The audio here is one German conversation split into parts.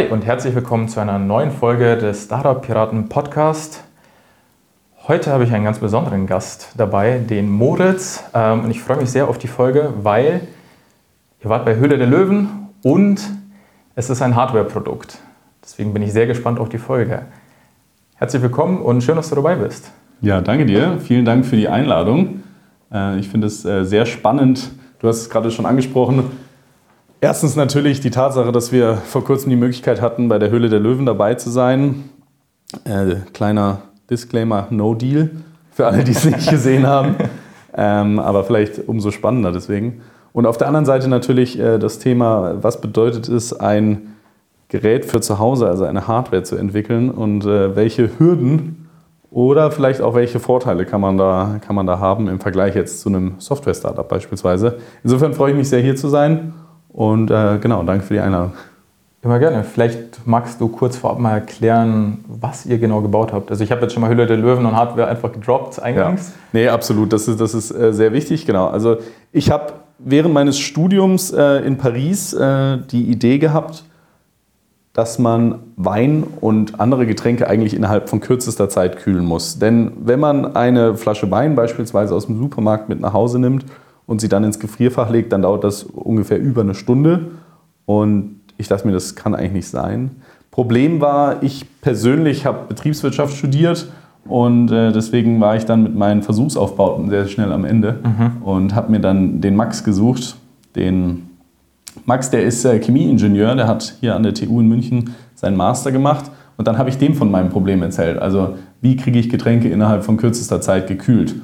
Hi und herzlich willkommen zu einer neuen Folge des Startup Piraten Podcast. Heute habe ich einen ganz besonderen Gast dabei, den Moritz. Ähm, und ich freue mich sehr auf die Folge, weil ihr wart bei Höhle der Löwen und es ist ein Hardware-Produkt. Deswegen bin ich sehr gespannt auf die Folge. Herzlich willkommen und schön, dass du dabei bist. Ja, danke dir. Vielen Dank für die Einladung. Äh, ich finde es äh, sehr spannend. Du hast es gerade schon angesprochen. Erstens natürlich die Tatsache, dass wir vor kurzem die Möglichkeit hatten, bei der Höhle der Löwen dabei zu sein. Äh, kleiner Disclaimer, no deal für alle, die es nicht gesehen haben. Ähm, aber vielleicht umso spannender deswegen. Und auf der anderen Seite natürlich äh, das Thema, was bedeutet es, ein Gerät für zu Hause, also eine Hardware zu entwickeln und äh, welche Hürden oder vielleicht auch welche Vorteile kann man, da, kann man da haben im Vergleich jetzt zu einem Software-Startup beispielsweise. Insofern freue ich mich sehr, hier zu sein und äh, genau, danke für die Einladung. Immer gerne. Vielleicht magst du kurz vorab mal erklären, was ihr genau gebaut habt. Also ich habe jetzt schon mal Hülle der Löwen und Hardware einfach gedroppt eingangs. Ja. Nee, absolut. Das ist, das ist äh, sehr wichtig. Genau. Also ich habe während meines Studiums äh, in Paris äh, die Idee gehabt, dass man Wein und andere Getränke eigentlich innerhalb von kürzester Zeit kühlen muss. Denn wenn man eine Flasche Wein beispielsweise aus dem Supermarkt mit nach Hause nimmt und sie dann ins Gefrierfach legt, dann dauert das ungefähr über eine Stunde. Und ich dachte mir, das kann eigentlich nicht sein. Problem war, ich persönlich habe Betriebswirtschaft studiert und äh, deswegen war ich dann mit meinen Versuchsaufbauten sehr schnell am Ende mhm. und habe mir dann den Max gesucht. Den Max, der ist äh, Chemieingenieur, der hat hier an der TU in München seinen Master gemacht. Und dann habe ich dem von meinem Problem erzählt. Also, wie kriege ich Getränke innerhalb von kürzester Zeit gekühlt?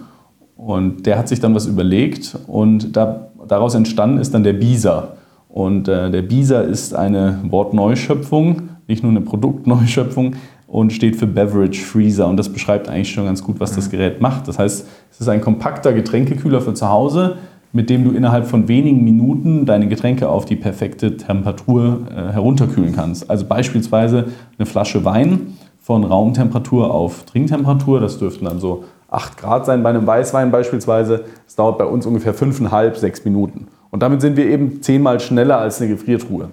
Und der hat sich dann was überlegt und da, daraus entstanden ist dann der Bisa. Und äh, der Bisa ist eine Wortneuschöpfung, nicht nur eine Produktneuschöpfung und steht für Beverage Freezer. Und das beschreibt eigentlich schon ganz gut, was das mhm. Gerät macht. Das heißt, es ist ein kompakter Getränkekühler für zu Hause, mit dem du innerhalb von wenigen Minuten deine Getränke auf die perfekte Temperatur äh, herunterkühlen kannst. Also beispielsweise eine Flasche Wein von Raumtemperatur auf Trinktemperatur. Das dürften dann so 8 Grad sein bei einem Weißwein beispielsweise. Das dauert bei uns ungefähr 5,5, 6 Minuten. Und damit sind wir eben zehnmal schneller als eine Gefriertruhe.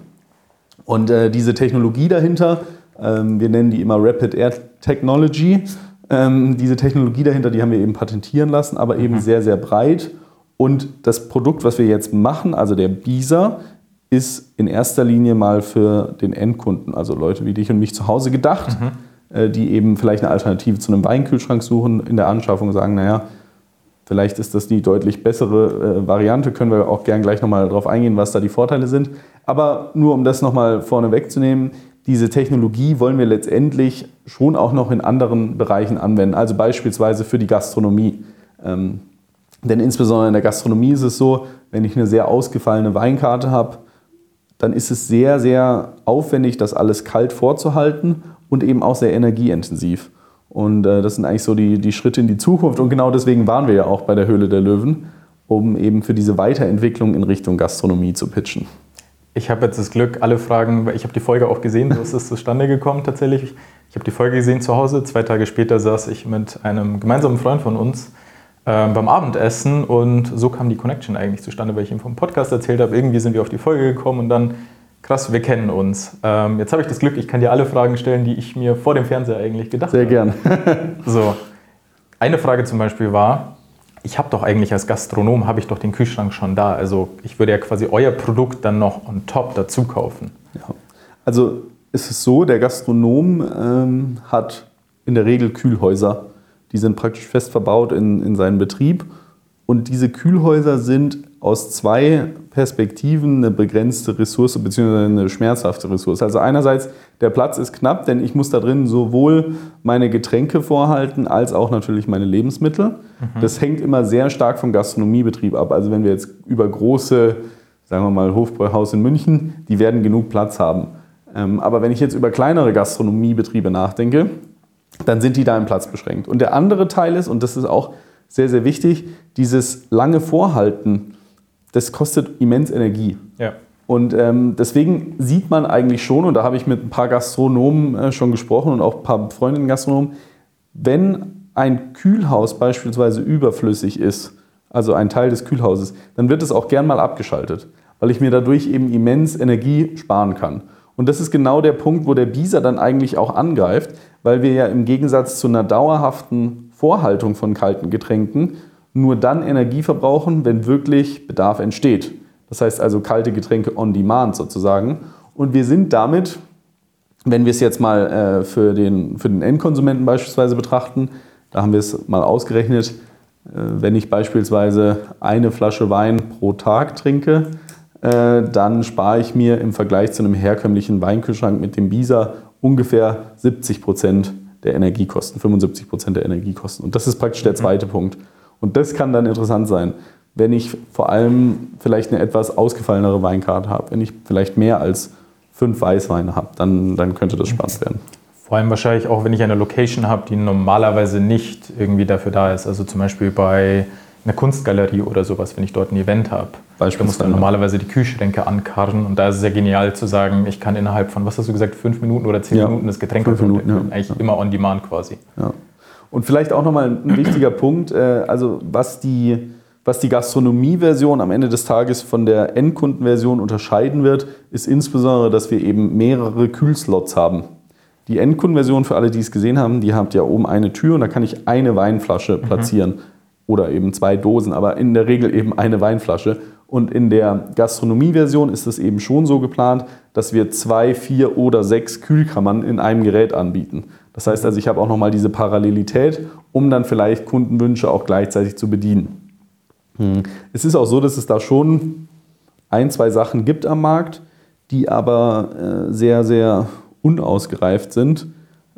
Und äh, diese Technologie dahinter ähm, wir nennen die immer Rapid Air Technology. Ähm, diese Technologie dahinter, die haben wir eben patentieren lassen, aber eben mhm. sehr, sehr breit. Und das Produkt, was wir jetzt machen, also der Bisa, ist in erster Linie mal für den Endkunden, also Leute wie dich und mich zu Hause gedacht, mhm. Äh, die eben vielleicht eine Alternative zu einem Weinkühlschrank suchen in der Anschaffung sagen, naja, vielleicht ist das die deutlich bessere äh, Variante, können wir auch gern gleich nochmal darauf eingehen, was da die Vorteile sind. Aber nur um das nochmal vorne wegzunehmen, diese Technologie wollen wir letztendlich schon auch noch in anderen Bereichen anwenden, also beispielsweise für die Gastronomie. Ähm, denn insbesondere in der Gastronomie ist es so, wenn ich eine sehr ausgefallene Weinkarte habe, dann ist es sehr, sehr aufwendig, das alles kalt vorzuhalten und eben auch sehr energieintensiv. Und äh, das sind eigentlich so die, die Schritte in die Zukunft. Und genau deswegen waren wir ja auch bei der Höhle der Löwen, um eben für diese Weiterentwicklung in Richtung Gastronomie zu pitchen. Ich habe jetzt das Glück, alle Fragen, ich habe die Folge auch gesehen, so ist es zustande gekommen tatsächlich. Ich habe die Folge gesehen zu Hause. Zwei Tage später saß ich mit einem gemeinsamen Freund von uns äh, beim Abendessen und so kam die Connection eigentlich zustande, weil ich ihm vom Podcast erzählt habe. Irgendwie sind wir auf die Folge gekommen und dann, krass, wir kennen uns. Ähm, jetzt habe ich das Glück, ich kann dir alle Fragen stellen, die ich mir vor dem Fernseher eigentlich gedacht Sehr habe. Sehr gern. so, eine Frage zum Beispiel war, ich habe doch eigentlich als Gastronom, habe ich doch den Kühlschrank schon da. Also ich würde ja quasi euer Produkt dann noch on top dazu kaufen. Ja. Also ist es so, der Gastronom ähm, hat in der Regel Kühlhäuser. Die sind praktisch fest verbaut in, in seinen Betrieb. Und diese Kühlhäuser sind aus zwei Perspektiven eine begrenzte Ressource bzw. eine schmerzhafte Ressource. Also einerseits, der Platz ist knapp, denn ich muss da drin sowohl meine Getränke vorhalten als auch natürlich meine Lebensmittel. Mhm. Das hängt immer sehr stark vom Gastronomiebetrieb ab. Also wenn wir jetzt über große, sagen wir mal Hofbräuhaus in München, die werden genug Platz haben. Ähm, aber wenn ich jetzt über kleinere Gastronomiebetriebe nachdenke, dann sind die da im Platz beschränkt. Und der andere Teil ist, und das ist auch sehr, sehr wichtig, dieses lange Vorhalten das kostet immens Energie. Ja. Und ähm, deswegen sieht man eigentlich schon, und da habe ich mit ein paar Gastronomen äh, schon gesprochen und auch ein paar Freundinnen Gastronomen, wenn ein Kühlhaus beispielsweise überflüssig ist, also ein Teil des Kühlhauses, dann wird es auch gern mal abgeschaltet, weil ich mir dadurch eben immens Energie sparen kann. Und das ist genau der Punkt, wo der Bisa dann eigentlich auch angreift, weil wir ja im Gegensatz zu einer dauerhaften Vorhaltung von kalten Getränken nur dann Energie verbrauchen, wenn wirklich Bedarf entsteht. Das heißt also kalte Getränke on demand sozusagen. Und wir sind damit, wenn wir es jetzt mal äh, für, den, für den Endkonsumenten beispielsweise betrachten, da haben wir es mal ausgerechnet, äh, wenn ich beispielsweise eine Flasche Wein pro Tag trinke, äh, dann spare ich mir im Vergleich zu einem herkömmlichen Weinkühlschrank mit dem Bisa ungefähr 70 Prozent der Energiekosten, 75 Prozent der Energiekosten. Und das ist praktisch der mhm. zweite mhm. Punkt. Und das kann dann interessant sein, wenn ich vor allem vielleicht eine etwas ausgefallenere Weinkarte habe, wenn ich vielleicht mehr als fünf Weißweine habe, dann, dann könnte das spannend werden. Vor allem wahrscheinlich auch, wenn ich eine Location habe, die normalerweise nicht irgendwie dafür da ist. Also zum Beispiel bei einer Kunstgalerie oder sowas, wenn ich dort ein Event habe. Da muss dann normalerweise die Kühlschränke ankarren und da ist es ja genial zu sagen, ich kann innerhalb von, was hast du gesagt, fünf Minuten oder zehn ja. Minuten das Getränk fünf Minuten, ja. Eigentlich ja. immer on demand quasi. Ja. Und vielleicht auch nochmal ein wichtiger Punkt, äh, also was die, was die Gastronomie-Version am Ende des Tages von der Endkundenversion unterscheiden wird, ist insbesondere, dass wir eben mehrere Kühlslots haben. Die Endkundenversion, für alle, die es gesehen haben, die habt ja oben eine Tür und da kann ich eine Weinflasche mhm. platzieren. Mhm. Oder eben zwei Dosen, aber in der Regel eben eine Weinflasche. Und in der Gastronomie-Version ist es eben schon so geplant, dass wir zwei, vier oder sechs Kühlkammern in einem Gerät anbieten. Das heißt also, ich habe auch nochmal diese Parallelität, um dann vielleicht Kundenwünsche auch gleichzeitig zu bedienen. Hm. Es ist auch so, dass es da schon ein, zwei Sachen gibt am Markt, die aber äh, sehr, sehr unausgereift sind,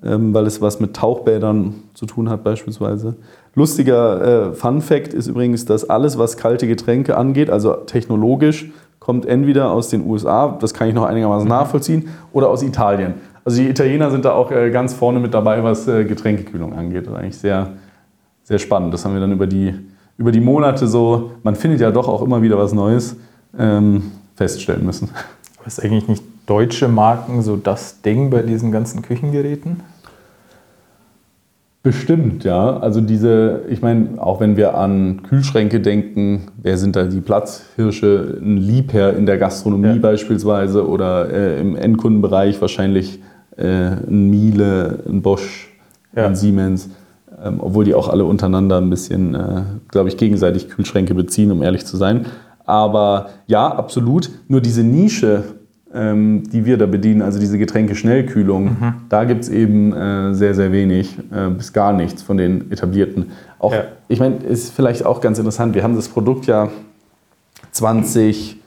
ähm, weil es was mit Tauchbädern zu tun hat beispielsweise. Lustiger äh, Fun Fact ist übrigens, dass alles, was kalte Getränke angeht, also technologisch, kommt entweder aus den USA, das kann ich noch einigermaßen mhm. nachvollziehen, oder aus Italien. Also die Italiener sind da auch äh, ganz vorne mit dabei, was äh, Getränkekühlung angeht. Das ist eigentlich sehr, sehr spannend. Das haben wir dann über die, über die Monate so, man findet ja doch auch immer wieder was Neues, ähm, feststellen müssen. Aber ist eigentlich nicht deutsche Marken so das Ding bei diesen ganzen Küchengeräten? Bestimmt, ja. Also diese, ich meine, auch wenn wir an Kühlschränke denken, wer sind da die Platzhirsche? Ein Liebherr in der Gastronomie ja. beispielsweise oder äh, im Endkundenbereich wahrscheinlich ein Miele, ein Bosch, ja. ein Siemens. Ähm, obwohl die auch alle untereinander ein bisschen, äh, glaube ich, gegenseitig Kühlschränke beziehen, um ehrlich zu sein. Aber ja, absolut. Nur diese Nische ähm, die wir da bedienen, also diese Getränkeschnellkühlung, mhm. da gibt es eben äh, sehr, sehr wenig äh, bis gar nichts von den etablierten. Auch, ja. Ich meine, ist vielleicht auch ganz interessant, wir haben das Produkt ja 2021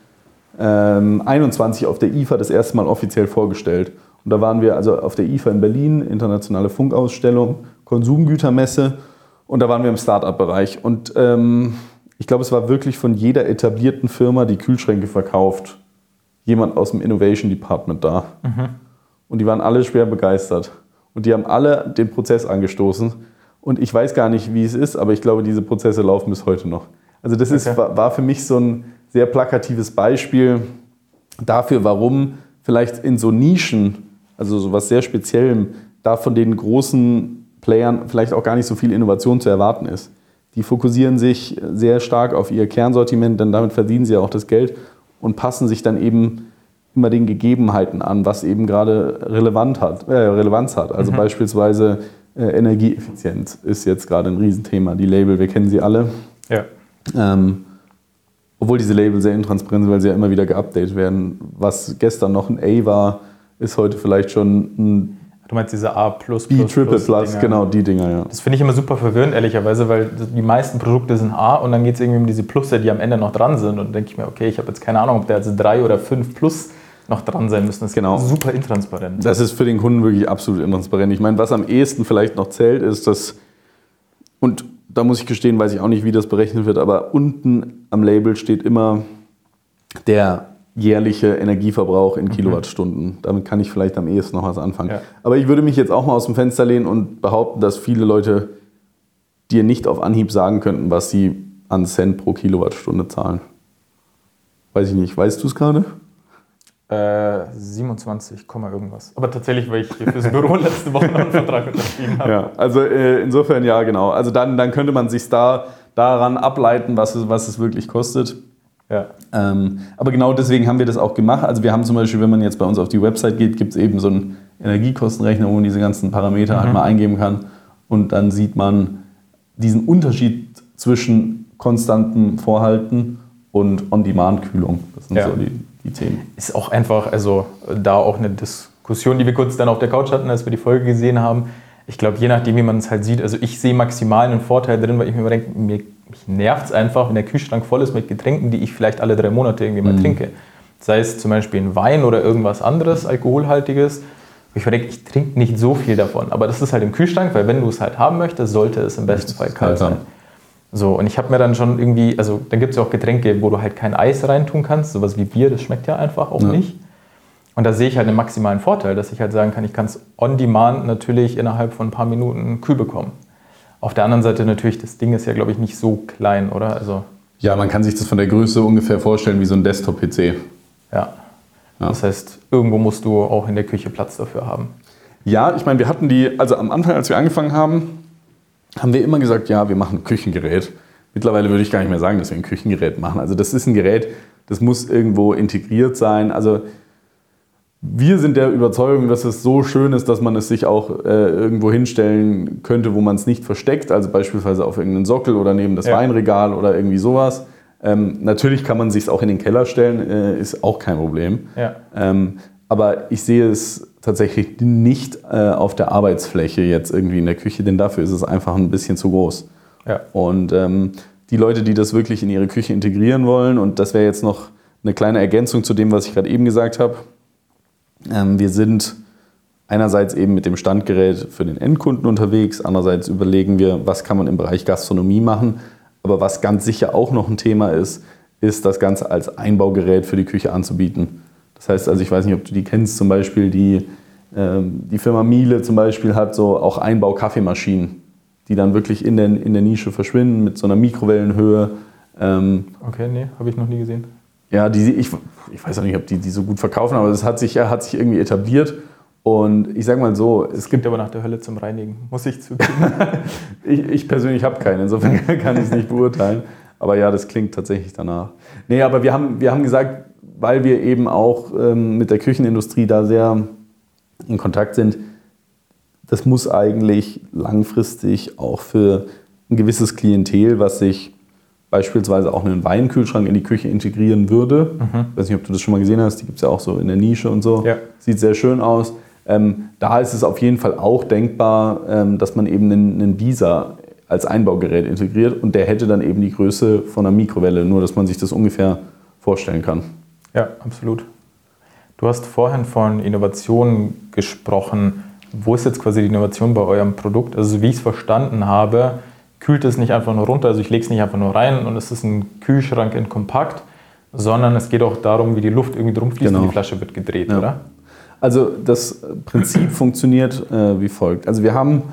ähm, auf der IFA das erste Mal offiziell vorgestellt. Und da waren wir also auf der IFA in Berlin, internationale Funkausstellung, Konsumgütermesse und da waren wir im Start-up-Bereich. Und ähm, ich glaube, es war wirklich von jeder etablierten Firma, die Kühlschränke verkauft, jemand aus dem Innovation Department da. Mhm. Und die waren alle schwer begeistert. Und die haben alle den Prozess angestoßen. Und ich weiß gar nicht, wie es ist, aber ich glaube, diese Prozesse laufen bis heute noch. Also das ist, okay. war für mich so ein sehr plakatives Beispiel dafür, warum vielleicht in so Nischen, also so was sehr Speziellem, da von den großen Playern vielleicht auch gar nicht so viel Innovation zu erwarten ist. Die fokussieren sich sehr stark auf ihr Kernsortiment, denn damit verdienen sie ja auch das Geld und passen sich dann eben immer den Gegebenheiten an, was eben gerade relevant hat, äh, Relevanz hat. Also mhm. beispielsweise äh, Energieeffizienz ist jetzt gerade ein Riesenthema. Die Label, wir kennen sie alle. Ja. Ähm, obwohl diese Label sehr intransparent sind, weil sie ja immer wieder geupdatet werden. Was gestern noch ein A war, ist heute vielleicht schon ein Du meinst diese A++? B Triple Plus, genau, die Dinger, ja. Das finde ich immer super verwirrend, ehrlicherweise, weil die meisten Produkte sind A und dann geht es irgendwie um diese Plusse, die am Ende noch dran sind. Und dann denke ich mir, okay, ich habe jetzt keine Ahnung, ob da jetzt drei oder fünf Plus noch dran sein müssen. Das ist genau. super intransparent. Das ist für den Kunden wirklich absolut intransparent. Ich meine, was am ehesten vielleicht noch zählt, ist, dass, und da muss ich gestehen, weiß ich auch nicht, wie das berechnet wird, aber unten am Label steht immer der jährliche Energieverbrauch in mhm. Kilowattstunden. Damit kann ich vielleicht am ehesten noch was anfangen. Ja. Aber ich würde mich jetzt auch mal aus dem Fenster lehnen und behaupten, dass viele Leute dir nicht auf Anhieb sagen könnten, was sie an Cent pro Kilowattstunde zahlen. Weiß ich nicht. Weißt du es gerade? Äh, 27, irgendwas. Aber tatsächlich, weil ich fürs Büro letzte Woche noch einen Vertrag unterschrieben habe. Ja, also äh, insofern ja, genau. Also dann, dann könnte man sich da daran ableiten, was es, was es wirklich kostet. Ja. Ähm, aber genau deswegen haben wir das auch gemacht. Also wir haben zum Beispiel, wenn man jetzt bei uns auf die Website geht, gibt es eben so einen Energiekostenrechner, wo man diese ganzen Parameter halt mhm. halt mal eingeben kann. Und dann sieht man diesen Unterschied zwischen konstantem Vorhalten und On-Demand-Kühlung. Das sind ja. so die, die Themen. Ist auch einfach, also da auch eine Diskussion, die wir kurz dann auf der Couch hatten, als wir die Folge gesehen haben. Ich glaube, je nachdem, wie man es halt sieht, also ich sehe maximal einen Vorteil drin, weil ich mir immer denke, mir mich nervt es einfach, wenn der Kühlschrank voll ist mit Getränken, die ich vielleicht alle drei Monate irgendwie mal mhm. trinke. Sei es zum Beispiel ein Wein oder irgendwas anderes, alkoholhaltiges. Ich denke, ich trinke nicht so viel davon. Aber das ist halt im Kühlschrank, weil wenn du es halt haben möchtest, sollte es im besten Fall kalt sein. So, und ich habe mir dann schon irgendwie, also dann gibt es ja auch Getränke, wo du halt kein Eis reintun kannst, sowas wie Bier, das schmeckt ja einfach auch ja. nicht. Und da sehe ich halt einen maximalen Vorteil, dass ich halt sagen kann, ich kann es on demand natürlich innerhalb von ein paar Minuten kühl bekommen. Auf der anderen Seite natürlich, das Ding ist ja, glaube ich, nicht so klein, oder? Also ja, man kann sich das von der Größe ungefähr vorstellen wie so ein Desktop-PC. Ja. ja. Das heißt, irgendwo musst du auch in der Küche Platz dafür haben. Ja, ich meine, wir hatten die, also am Anfang, als wir angefangen haben, haben wir immer gesagt, ja, wir machen ein Küchengerät. Mittlerweile würde ich gar nicht mehr sagen, dass wir ein Küchengerät machen. Also das ist ein Gerät, das muss irgendwo integriert sein. Also wir sind der Überzeugung, dass es so schön ist, dass man es sich auch äh, irgendwo hinstellen könnte, wo man es nicht versteckt, also beispielsweise auf irgendeinen Sockel oder neben das ja. Weinregal oder irgendwie sowas. Ähm, natürlich kann man sich es auch in den Keller stellen, äh, ist auch kein Problem. Ja. Ähm, aber ich sehe es tatsächlich nicht äh, auf der Arbeitsfläche jetzt irgendwie in der Küche, denn dafür ist es einfach ein bisschen zu groß. Ja. Und ähm, die Leute, die das wirklich in ihre Küche integrieren wollen, und das wäre jetzt noch eine kleine Ergänzung zu dem, was ich gerade eben gesagt habe, wir sind einerseits eben mit dem Standgerät für den Endkunden unterwegs, andererseits überlegen wir, was kann man im Bereich Gastronomie machen. Aber was ganz sicher auch noch ein Thema ist, ist das Ganze als Einbaugerät für die Küche anzubieten. Das heißt, also ich weiß nicht, ob du die kennst, zum Beispiel die, ähm, die Firma Miele zum Beispiel hat so auch Einbau-Kaffeemaschinen, die dann wirklich in der, in der Nische verschwinden mit so einer Mikrowellenhöhe. Ähm, okay, nee, habe ich noch nie gesehen. Ja, die, ich, ich weiß auch nicht, ob die die so gut verkaufen, aber das hat sich, hat sich irgendwie etabliert. Und ich sage mal so, es, es gibt aber nach der Hölle zum Reinigen, muss ich zugeben. ich, ich persönlich habe keine, insofern kann ich es nicht beurteilen. Aber ja, das klingt tatsächlich danach. Nee, aber wir haben, wir haben gesagt, weil wir eben auch ähm, mit der Küchenindustrie da sehr in Kontakt sind, das muss eigentlich langfristig auch für ein gewisses Klientel, was sich beispielsweise auch einen Weinkühlschrank in die Küche integrieren würde. Mhm. Ich weiß nicht, ob du das schon mal gesehen hast, die gibt es ja auch so in der Nische und so. Ja. Sieht sehr schön aus. Ähm, da ist es auf jeden Fall auch denkbar, ähm, dass man eben einen, einen Bisa als Einbaugerät integriert und der hätte dann eben die Größe von einer Mikrowelle, nur dass man sich das ungefähr vorstellen kann. Ja, absolut. Du hast vorhin von Innovationen gesprochen. Wo ist jetzt quasi die Innovation bei eurem Produkt? Also wie ich es verstanden habe, kühlt es nicht einfach nur runter, also ich lege es nicht einfach nur rein und es ist ein Kühlschrank in kompakt, sondern es geht auch darum, wie die Luft irgendwie drum fließt genau. und die Flasche wird gedreht, ja. oder? Also das Prinzip funktioniert äh, wie folgt. Also wir haben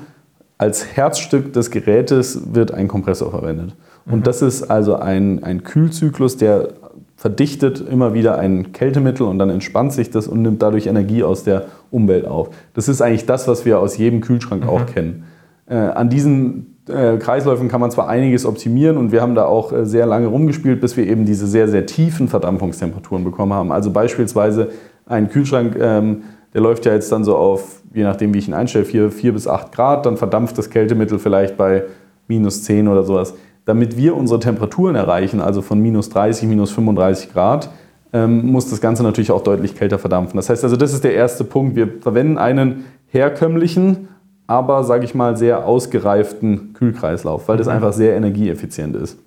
als Herzstück des Gerätes wird ein Kompressor verwendet. Und mhm. das ist also ein, ein Kühlzyklus, der verdichtet immer wieder ein Kältemittel und dann entspannt sich das und nimmt dadurch Energie aus der Umwelt auf. Das ist eigentlich das, was wir aus jedem Kühlschrank mhm. auch kennen. Äh, an diesen äh, Kreisläufen kann man zwar einiges optimieren und wir haben da auch äh, sehr lange rumgespielt, bis wir eben diese sehr, sehr tiefen Verdampfungstemperaturen bekommen haben. Also beispielsweise ein Kühlschrank, ähm, der läuft ja jetzt dann so auf, je nachdem wie ich ihn einstelle, 4, 4 bis 8 Grad, dann verdampft das Kältemittel vielleicht bei minus 10 oder sowas. Damit wir unsere Temperaturen erreichen, also von minus 30, minus 35 Grad, ähm, muss das Ganze natürlich auch deutlich kälter verdampfen. Das heißt also, das ist der erste Punkt. Wir verwenden einen herkömmlichen aber, sage ich mal, sehr ausgereiften Kühlkreislauf, weil das mhm. einfach sehr energieeffizient ist.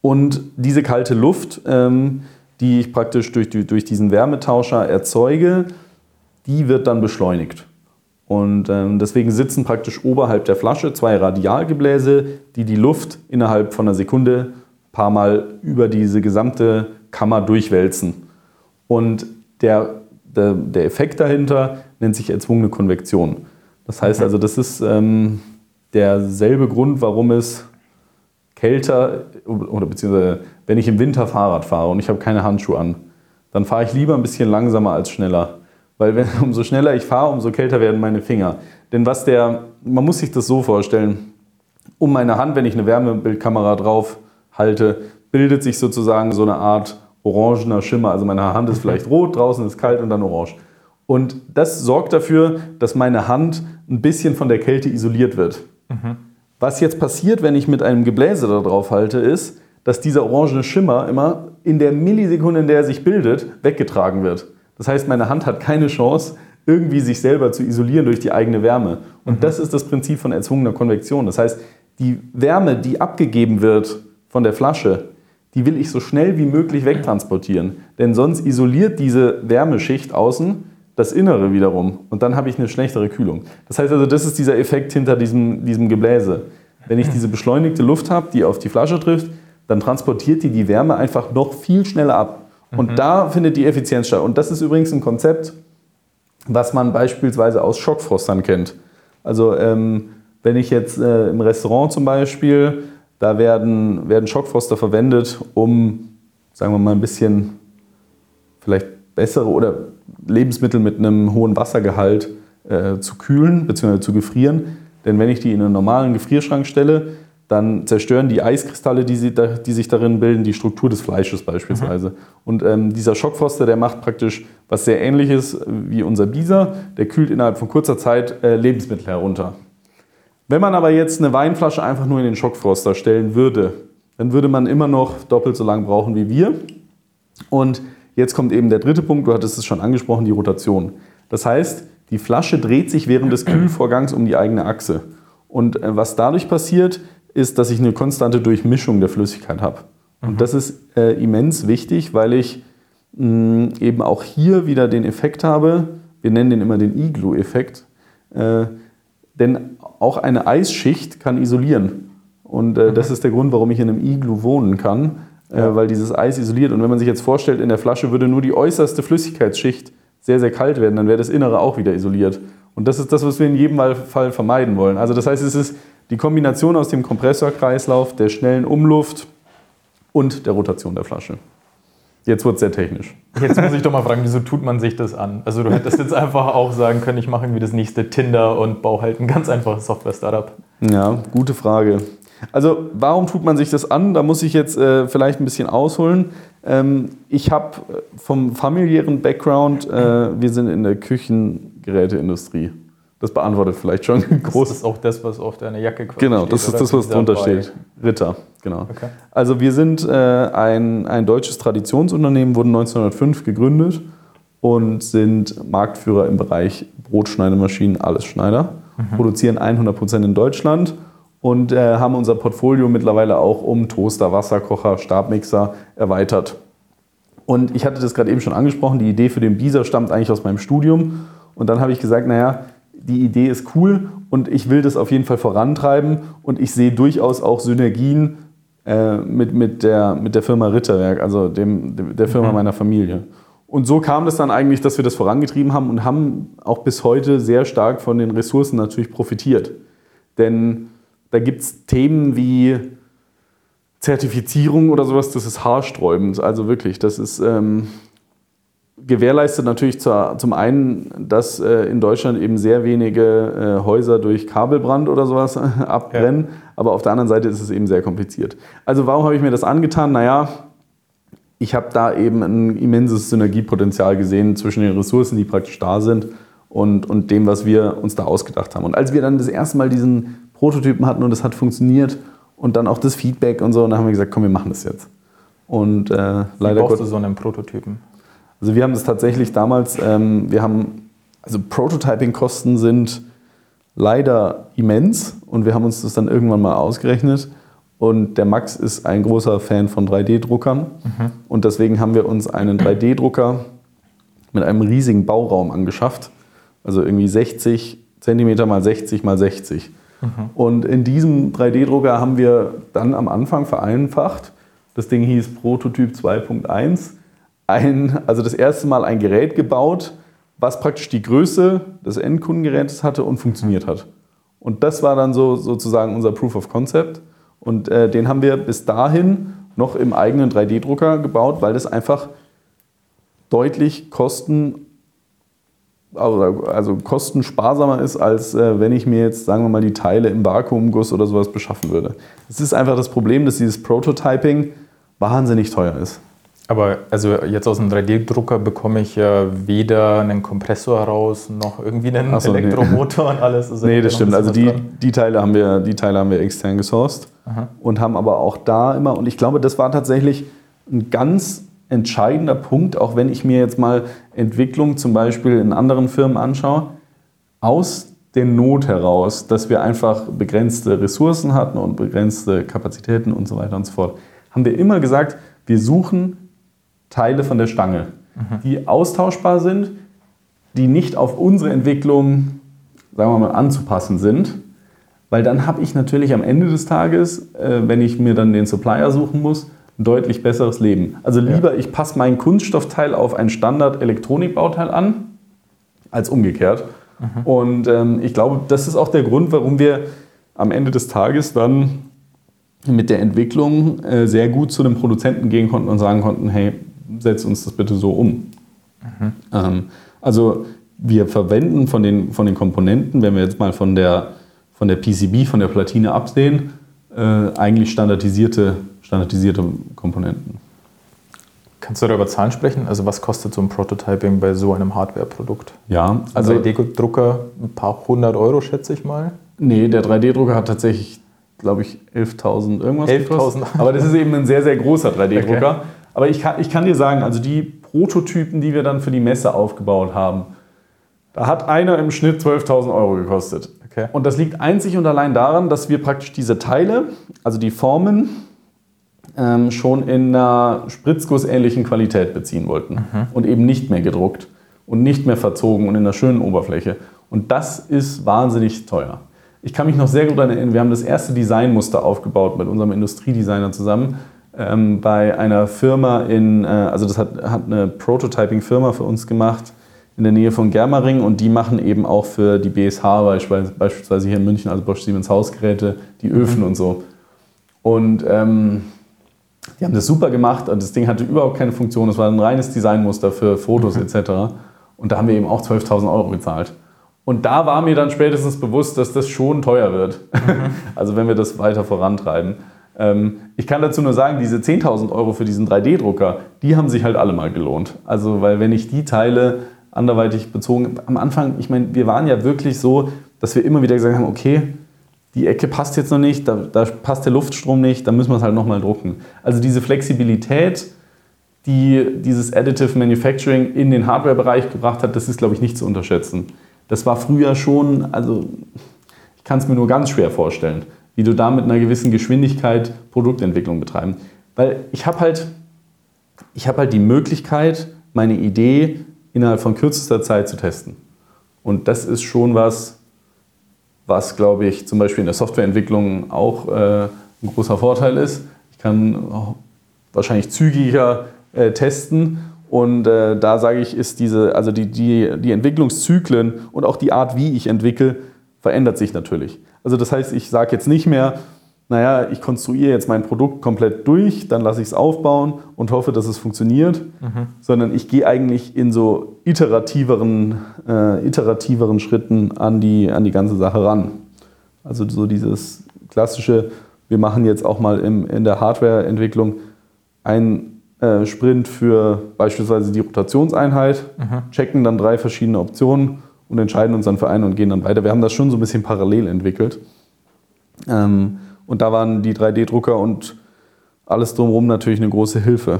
Und diese kalte Luft, ähm, die ich praktisch durch, durch diesen Wärmetauscher erzeuge, die wird dann beschleunigt. Und ähm, deswegen sitzen praktisch oberhalb der Flasche zwei Radialgebläse, die die Luft innerhalb von einer Sekunde ein paar Mal über diese gesamte Kammer durchwälzen. Und der, der, der Effekt dahinter nennt sich erzwungene Konvektion. Das heißt also, das ist ähm, derselbe Grund, warum es kälter oder beziehungsweise wenn ich im Winter Fahrrad fahre und ich habe keine Handschuhe an, dann fahre ich lieber ein bisschen langsamer als schneller. Weil wenn, umso schneller ich fahre, umso kälter werden meine Finger. Denn was der, man muss sich das so vorstellen, um meine Hand, wenn ich eine Wärmebildkamera drauf halte, bildet sich sozusagen so eine Art orangener Schimmer. Also meine Hand ist vielleicht rot, draußen ist kalt und dann orange. Und das sorgt dafür, dass meine Hand ein bisschen von der Kälte isoliert wird. Mhm. Was jetzt passiert, wenn ich mit einem Gebläse da drauf halte, ist, dass dieser orangene Schimmer immer in der Millisekunde, in der er sich bildet, weggetragen wird. Das heißt, meine Hand hat keine Chance, irgendwie sich selber zu isolieren durch die eigene Wärme. Und mhm. das ist das Prinzip von erzwungener Konvektion. Das heißt, die Wärme, die abgegeben wird von der Flasche, die will ich so schnell wie möglich wegtransportieren. Denn sonst isoliert diese Wärmeschicht außen das Innere wiederum. Und dann habe ich eine schlechtere Kühlung. Das heißt also, das ist dieser Effekt hinter diesem, diesem Gebläse. Wenn ich diese beschleunigte Luft habe, die auf die Flasche trifft, dann transportiert die die Wärme einfach noch viel schneller ab. Und mhm. da findet die Effizienz statt. Und das ist übrigens ein Konzept, was man beispielsweise aus Schockfrostern kennt. Also ähm, wenn ich jetzt äh, im Restaurant zum Beispiel, da werden, werden Schockfroster verwendet, um, sagen wir mal, ein bisschen vielleicht bessere oder Lebensmittel mit einem hohen Wassergehalt äh, zu kühlen bzw. zu gefrieren. Denn wenn ich die in einen normalen Gefrierschrank stelle, dann zerstören die Eiskristalle, die, sie da, die sich darin bilden, die Struktur des Fleisches beispielsweise. Mhm. Und ähm, dieser Schockfroster, der macht praktisch was sehr ähnliches wie unser Bisa. Der kühlt innerhalb von kurzer Zeit äh, Lebensmittel herunter. Wenn man aber jetzt eine Weinflasche einfach nur in den Schockfroster stellen würde, dann würde man immer noch doppelt so lang brauchen wie wir. Und Jetzt kommt eben der dritte Punkt, du hattest es schon angesprochen, die Rotation. Das heißt, die Flasche dreht sich während des Kühlvorgangs um die eigene Achse. Und äh, was dadurch passiert, ist, dass ich eine konstante Durchmischung der Flüssigkeit habe. Und mhm. das ist äh, immens wichtig, weil ich mh, eben auch hier wieder den Effekt habe, wir nennen den immer den Igloo-Effekt, äh, denn auch eine Eisschicht kann isolieren. Und äh, mhm. das ist der Grund, warum ich in einem Igloo wohnen kann, ja. weil dieses Eis isoliert. Und wenn man sich jetzt vorstellt, in der Flasche würde nur die äußerste Flüssigkeitsschicht sehr, sehr kalt werden, dann wäre das Innere auch wieder isoliert. Und das ist das, was wir in jedem Fall vermeiden wollen. Also das heißt, es ist die Kombination aus dem Kompressorkreislauf, der schnellen Umluft und der Rotation der Flasche. Jetzt wird es sehr technisch. Jetzt muss ich doch mal fragen, wieso tut man sich das an? Also du hättest jetzt einfach auch sagen können, ich mache irgendwie das nächste Tinder und baue halt ein ganz einfaches Software-Startup. Ja, gute Frage. Also warum tut man sich das an? Da muss ich jetzt äh, vielleicht ein bisschen ausholen. Ähm, ich habe äh, vom familiären Background, äh, wir sind in der Küchengeräteindustrie. Das beantwortet vielleicht schon groß. Das ist auch das, was auf deiner Jacke quasi Genau, das steht, ist das, was drunter steht. Ritter, genau. Okay. Also wir sind äh, ein, ein deutsches Traditionsunternehmen, wurden 1905 gegründet und sind Marktführer im Bereich Brotschneidemaschinen, alles Schneider. Mhm. Produzieren 100% in Deutschland und äh, haben unser Portfolio mittlerweile auch um Toaster, Wasserkocher, Stabmixer erweitert. Und ich hatte das gerade eben schon angesprochen, die Idee für den Bisa stammt eigentlich aus meinem Studium. Und dann habe ich gesagt, naja, die Idee ist cool und ich will das auf jeden Fall vorantreiben und ich sehe durchaus auch Synergien äh, mit, mit, der, mit der Firma Ritterwerk, also dem, der Firma mhm. meiner Familie. Und so kam es dann eigentlich, dass wir das vorangetrieben haben und haben auch bis heute sehr stark von den Ressourcen natürlich profitiert. Denn da gibt es Themen wie Zertifizierung oder sowas, das ist haarsträubend. Also wirklich, das ist ähm, gewährleistet natürlich zur, zum einen, dass äh, in Deutschland eben sehr wenige äh, Häuser durch Kabelbrand oder sowas abbrennen, ja. aber auf der anderen Seite ist es eben sehr kompliziert. Also warum habe ich mir das angetan? Naja, ich habe da eben ein immenses Synergiepotenzial gesehen zwischen den Ressourcen, die praktisch da sind und, und dem, was wir uns da ausgedacht haben. Und als wir dann das erste Mal diesen Prototypen hatten und es hat funktioniert und dann auch das Feedback und so. Und dann haben wir gesagt, komm, wir machen das jetzt. Und äh, leider. Wie brauchst du so einen Prototypen? Also wir haben das tatsächlich damals, ähm, wir haben, also Prototyping-Kosten sind leider immens und wir haben uns das dann irgendwann mal ausgerechnet. Und der Max ist ein großer Fan von 3D-Druckern. Mhm. Und deswegen haben wir uns einen 3D-Drucker mit einem riesigen Bauraum angeschafft. Also irgendwie 60 cm mal 60 mal 60. Mhm. Und in diesem 3D-Drucker haben wir dann am Anfang vereinfacht, das Ding hieß Prototyp 2.1, also das erste Mal ein Gerät gebaut, was praktisch die Größe des Endkundengerätes hatte und funktioniert hat. Und das war dann so sozusagen unser Proof of Concept. Und äh, den haben wir bis dahin noch im eigenen 3D-Drucker gebaut, weil das einfach deutlich kosten- also kostensparsamer ist, als äh, wenn ich mir jetzt, sagen wir mal, die Teile im Vakuumguss oder sowas beschaffen würde. Es ist einfach das Problem, dass dieses Prototyping wahnsinnig teuer ist. Aber also jetzt aus einem 3D-Drucker bekomme ich ja weder einen Kompressor raus, noch irgendwie einen so, Elektromotor nee. und alles. Also nee, das stimmt. Also die, die, Teile haben wir, die Teile haben wir extern gesourced Aha. und haben aber auch da immer, und ich glaube, das war tatsächlich ein ganz entscheidender Punkt, auch wenn ich mir jetzt mal Entwicklung zum Beispiel in anderen Firmen anschaue, aus der Not heraus, dass wir einfach begrenzte Ressourcen hatten und begrenzte Kapazitäten und so weiter und so fort, haben wir immer gesagt, wir suchen Teile von der Stange, mhm. die austauschbar sind, die nicht auf unsere Entwicklung, sagen wir mal, anzupassen sind. Weil dann habe ich natürlich am Ende des Tages, äh, wenn ich mir dann den Supplier suchen muss, ein deutlich besseres Leben. Also lieber, ja. ich passe mein Kunststoffteil auf ein Standard-Elektronikbauteil an, als umgekehrt. Mhm. Und ähm, ich glaube, das ist auch der Grund, warum wir am Ende des Tages dann mit der Entwicklung äh, sehr gut zu dem Produzenten gehen konnten und sagen konnten, hey, setz uns das bitte so um. Mhm. Ähm, also wir verwenden von den, von den Komponenten, wenn wir jetzt mal von der, von der PCB, von der Platine absehen, äh, eigentlich standardisierte, standardisierte Komponenten. Kannst du da über Zahlen sprechen? Also was kostet so ein Prototyping bei so einem Hardware-Produkt? Ja, also 3D-Drucker ein paar hundert Euro, schätze ich mal. Nee, der 3D-Drucker hat tatsächlich, glaube ich, 11.000 irgendwas 11.000. Aber das ist eben ein sehr, sehr großer 3D-Drucker. Okay. Aber ich kann, ich kann dir sagen, also die Prototypen, die wir dann für die Messe aufgebaut haben, da hat einer im Schnitt 12.000 Euro gekostet. Okay. Und das liegt einzig und allein daran, dass wir praktisch diese Teile, also die Formen, ähm, schon in einer spritzgussähnlichen Qualität beziehen wollten mhm. und eben nicht mehr gedruckt und nicht mehr verzogen und in einer schönen Oberfläche. Und das ist wahnsinnig teuer. Ich kann mich noch sehr gut erinnern, wir haben das erste Designmuster aufgebaut mit unserem Industriedesigner zusammen ähm, bei einer Firma in, äh, also das hat, hat eine Prototyping-Firma für uns gemacht in der Nähe von Germering und die machen eben auch für die BSH beispielsweise hier in München, also Bosch Siemens Hausgeräte, die Öfen mhm. und so. Und ähm, die haben das super gemacht und das Ding hatte überhaupt keine Funktion. Es war ein reines Designmuster für Fotos mhm. etc. Und da haben wir eben auch 12.000 Euro gezahlt. Und da war mir dann spätestens bewusst, dass das schon teuer wird. Mhm. also wenn wir das weiter vorantreiben. Ähm, ich kann dazu nur sagen, diese 10.000 Euro für diesen 3D-Drucker, die haben sich halt alle mal gelohnt. Also weil wenn ich die Teile anderweitig bezogen, am Anfang, ich meine, wir waren ja wirklich so, dass wir immer wieder gesagt haben, okay, die Ecke passt jetzt noch nicht, da, da passt der Luftstrom nicht, dann müssen wir es halt nochmal drucken. Also diese Flexibilität, die dieses Additive Manufacturing in den Hardware-Bereich gebracht hat, das ist, glaube ich, nicht zu unterschätzen. Das war früher schon, also ich kann es mir nur ganz schwer vorstellen, wie du da mit einer gewissen Geschwindigkeit Produktentwicklung betreiben. Weil ich habe halt, hab halt die Möglichkeit, meine Idee innerhalb von kürzester Zeit zu testen. Und das ist schon was, was, glaube ich, zum Beispiel in der Softwareentwicklung auch äh, ein großer Vorteil ist. Ich kann wahrscheinlich zügiger äh, testen und äh, da sage ich, ist diese, also die, die, die Entwicklungszyklen und auch die Art, wie ich entwickle, verändert sich natürlich. Also das heißt, ich sage jetzt nicht mehr, naja, ich konstruiere jetzt mein Produkt komplett durch, dann lasse ich es aufbauen und hoffe, dass es funktioniert, mhm. sondern ich gehe eigentlich in so iterativeren, äh, iterativeren Schritten an die, an die ganze Sache ran. Also so dieses klassische, wir machen jetzt auch mal im, in der Hardwareentwicklung einen äh, Sprint für beispielsweise die Rotationseinheit, mhm. checken dann drei verschiedene Optionen und entscheiden uns dann für eine und gehen dann weiter. Wir haben das schon so ein bisschen parallel entwickelt. Ähm, und da waren die 3D-Drucker und alles drumherum natürlich eine große Hilfe.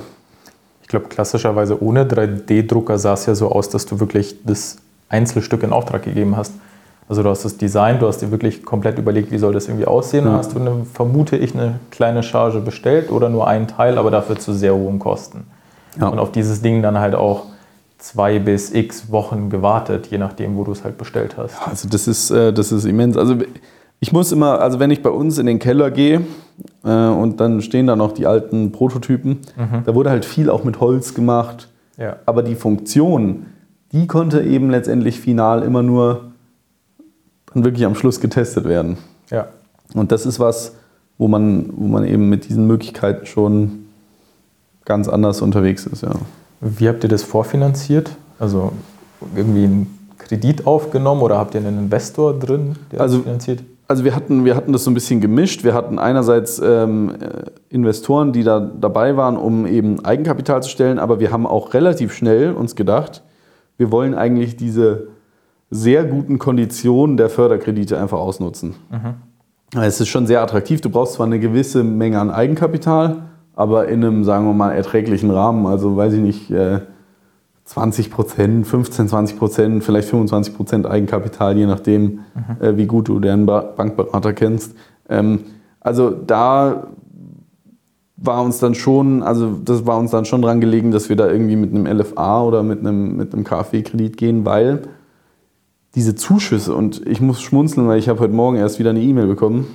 Ich glaube, klassischerweise ohne 3D-Drucker sah es ja so aus, dass du wirklich das Einzelstück in Auftrag gegeben hast. Also du hast das Design, du hast dir wirklich komplett überlegt, wie soll das irgendwie aussehen. Ja. Hast du, eine, vermute ich, eine kleine Charge bestellt oder nur einen Teil, aber dafür zu sehr hohen Kosten. Ja. Und auf dieses Ding dann halt auch zwei bis x Wochen gewartet, je nachdem, wo du es halt bestellt hast. Ja, also das ist, äh, das ist immens. Also ich muss immer, also wenn ich bei uns in den Keller gehe äh, und dann stehen da noch die alten Prototypen, mhm. da wurde halt viel auch mit Holz gemacht. Ja. Aber die Funktion, die konnte eben letztendlich final immer nur dann wirklich am Schluss getestet werden. Ja. Und das ist was, wo man, wo man eben mit diesen Möglichkeiten schon ganz anders unterwegs ist, ja. Wie habt ihr das vorfinanziert? Also irgendwie einen Kredit aufgenommen oder habt ihr einen Investor drin, der also, das finanziert? Also wir hatten, wir hatten das so ein bisschen gemischt. Wir hatten einerseits ähm, äh, Investoren, die da dabei waren, um eben Eigenkapital zu stellen, aber wir haben auch relativ schnell uns gedacht, wir wollen eigentlich diese sehr guten Konditionen der Förderkredite einfach ausnutzen. Mhm. Es ist schon sehr attraktiv. Du brauchst zwar eine gewisse Menge an Eigenkapital, aber in einem, sagen wir mal, erträglichen Rahmen. Also weiß ich nicht, 20 Prozent, 15, 20 Prozent, vielleicht 25 Prozent Eigenkapital, je nachdem, mhm. äh, wie gut du deinen Bankberater kennst. Ähm, also da war uns dann schon, also das war uns dann schon dran gelegen, dass wir da irgendwie mit einem LFA oder mit einem, mit einem KfW-Kredit gehen, weil diese Zuschüsse, und ich muss schmunzeln, weil ich habe heute Morgen erst wieder eine E-Mail bekommen.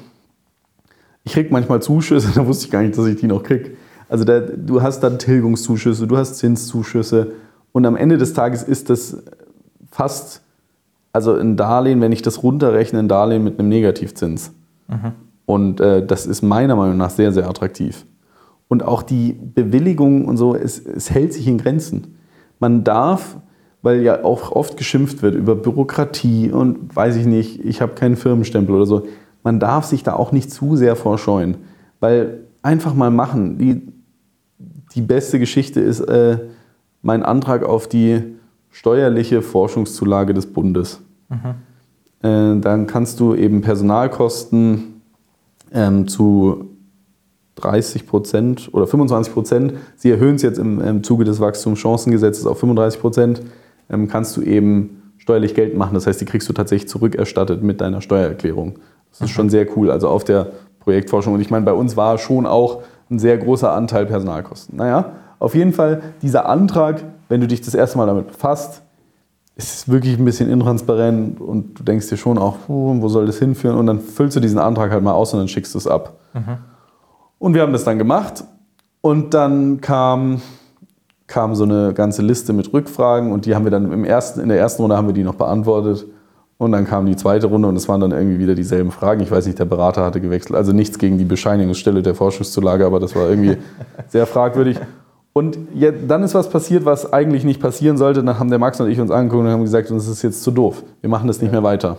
Ich kriege manchmal Zuschüsse, da wusste ich gar nicht, dass ich die noch kriege. Also da, du hast dann Tilgungszuschüsse, du hast Zinszuschüsse, und am Ende des Tages ist das fast, also ein Darlehen, wenn ich das runterrechne, ein Darlehen mit einem Negativzins. Mhm. Und äh, das ist meiner Meinung nach sehr, sehr attraktiv. Und auch die Bewilligung und so, es, es hält sich in Grenzen. Man darf, weil ja auch oft geschimpft wird über Bürokratie und weiß ich nicht, ich habe keinen Firmenstempel oder so, man darf sich da auch nicht zu sehr vorscheuen. Weil einfach mal machen. Die, die beste Geschichte ist, äh, mein Antrag auf die steuerliche Forschungszulage des Bundes. Mhm. Äh, dann kannst du eben Personalkosten ähm, zu 30 Prozent oder 25 Prozent, sie erhöhen es jetzt im, im Zuge des Wachstumschancengesetzes auf 35 Prozent, ähm, kannst du eben steuerlich Geld machen. Das heißt, die kriegst du tatsächlich zurückerstattet mit deiner Steuererklärung. Das ist mhm. schon sehr cool. Also auf der Projektforschung. Und ich meine, bei uns war schon auch ein sehr großer Anteil Personalkosten. Naja, auf jeden Fall, dieser Antrag, wenn du dich das erste Mal damit befasst, ist wirklich ein bisschen intransparent und du denkst dir schon auch, wo soll das hinführen? Und dann füllst du diesen Antrag halt mal aus und dann schickst du es ab. Mhm. Und wir haben das dann gemacht und dann kam, kam so eine ganze Liste mit Rückfragen und die haben wir dann im ersten, in der ersten Runde haben wir die noch beantwortet. Und dann kam die zweite Runde und es waren dann irgendwie wieder dieselben Fragen. Ich weiß nicht, der Berater hatte gewechselt. Also nichts gegen die Bescheinigungsstelle der Vorschusszulage, aber das war irgendwie sehr fragwürdig. Und dann ist was passiert, was eigentlich nicht passieren sollte. Dann haben der Max und ich uns angeguckt und haben gesagt, uns ist jetzt zu doof. Wir machen das nicht mehr weiter.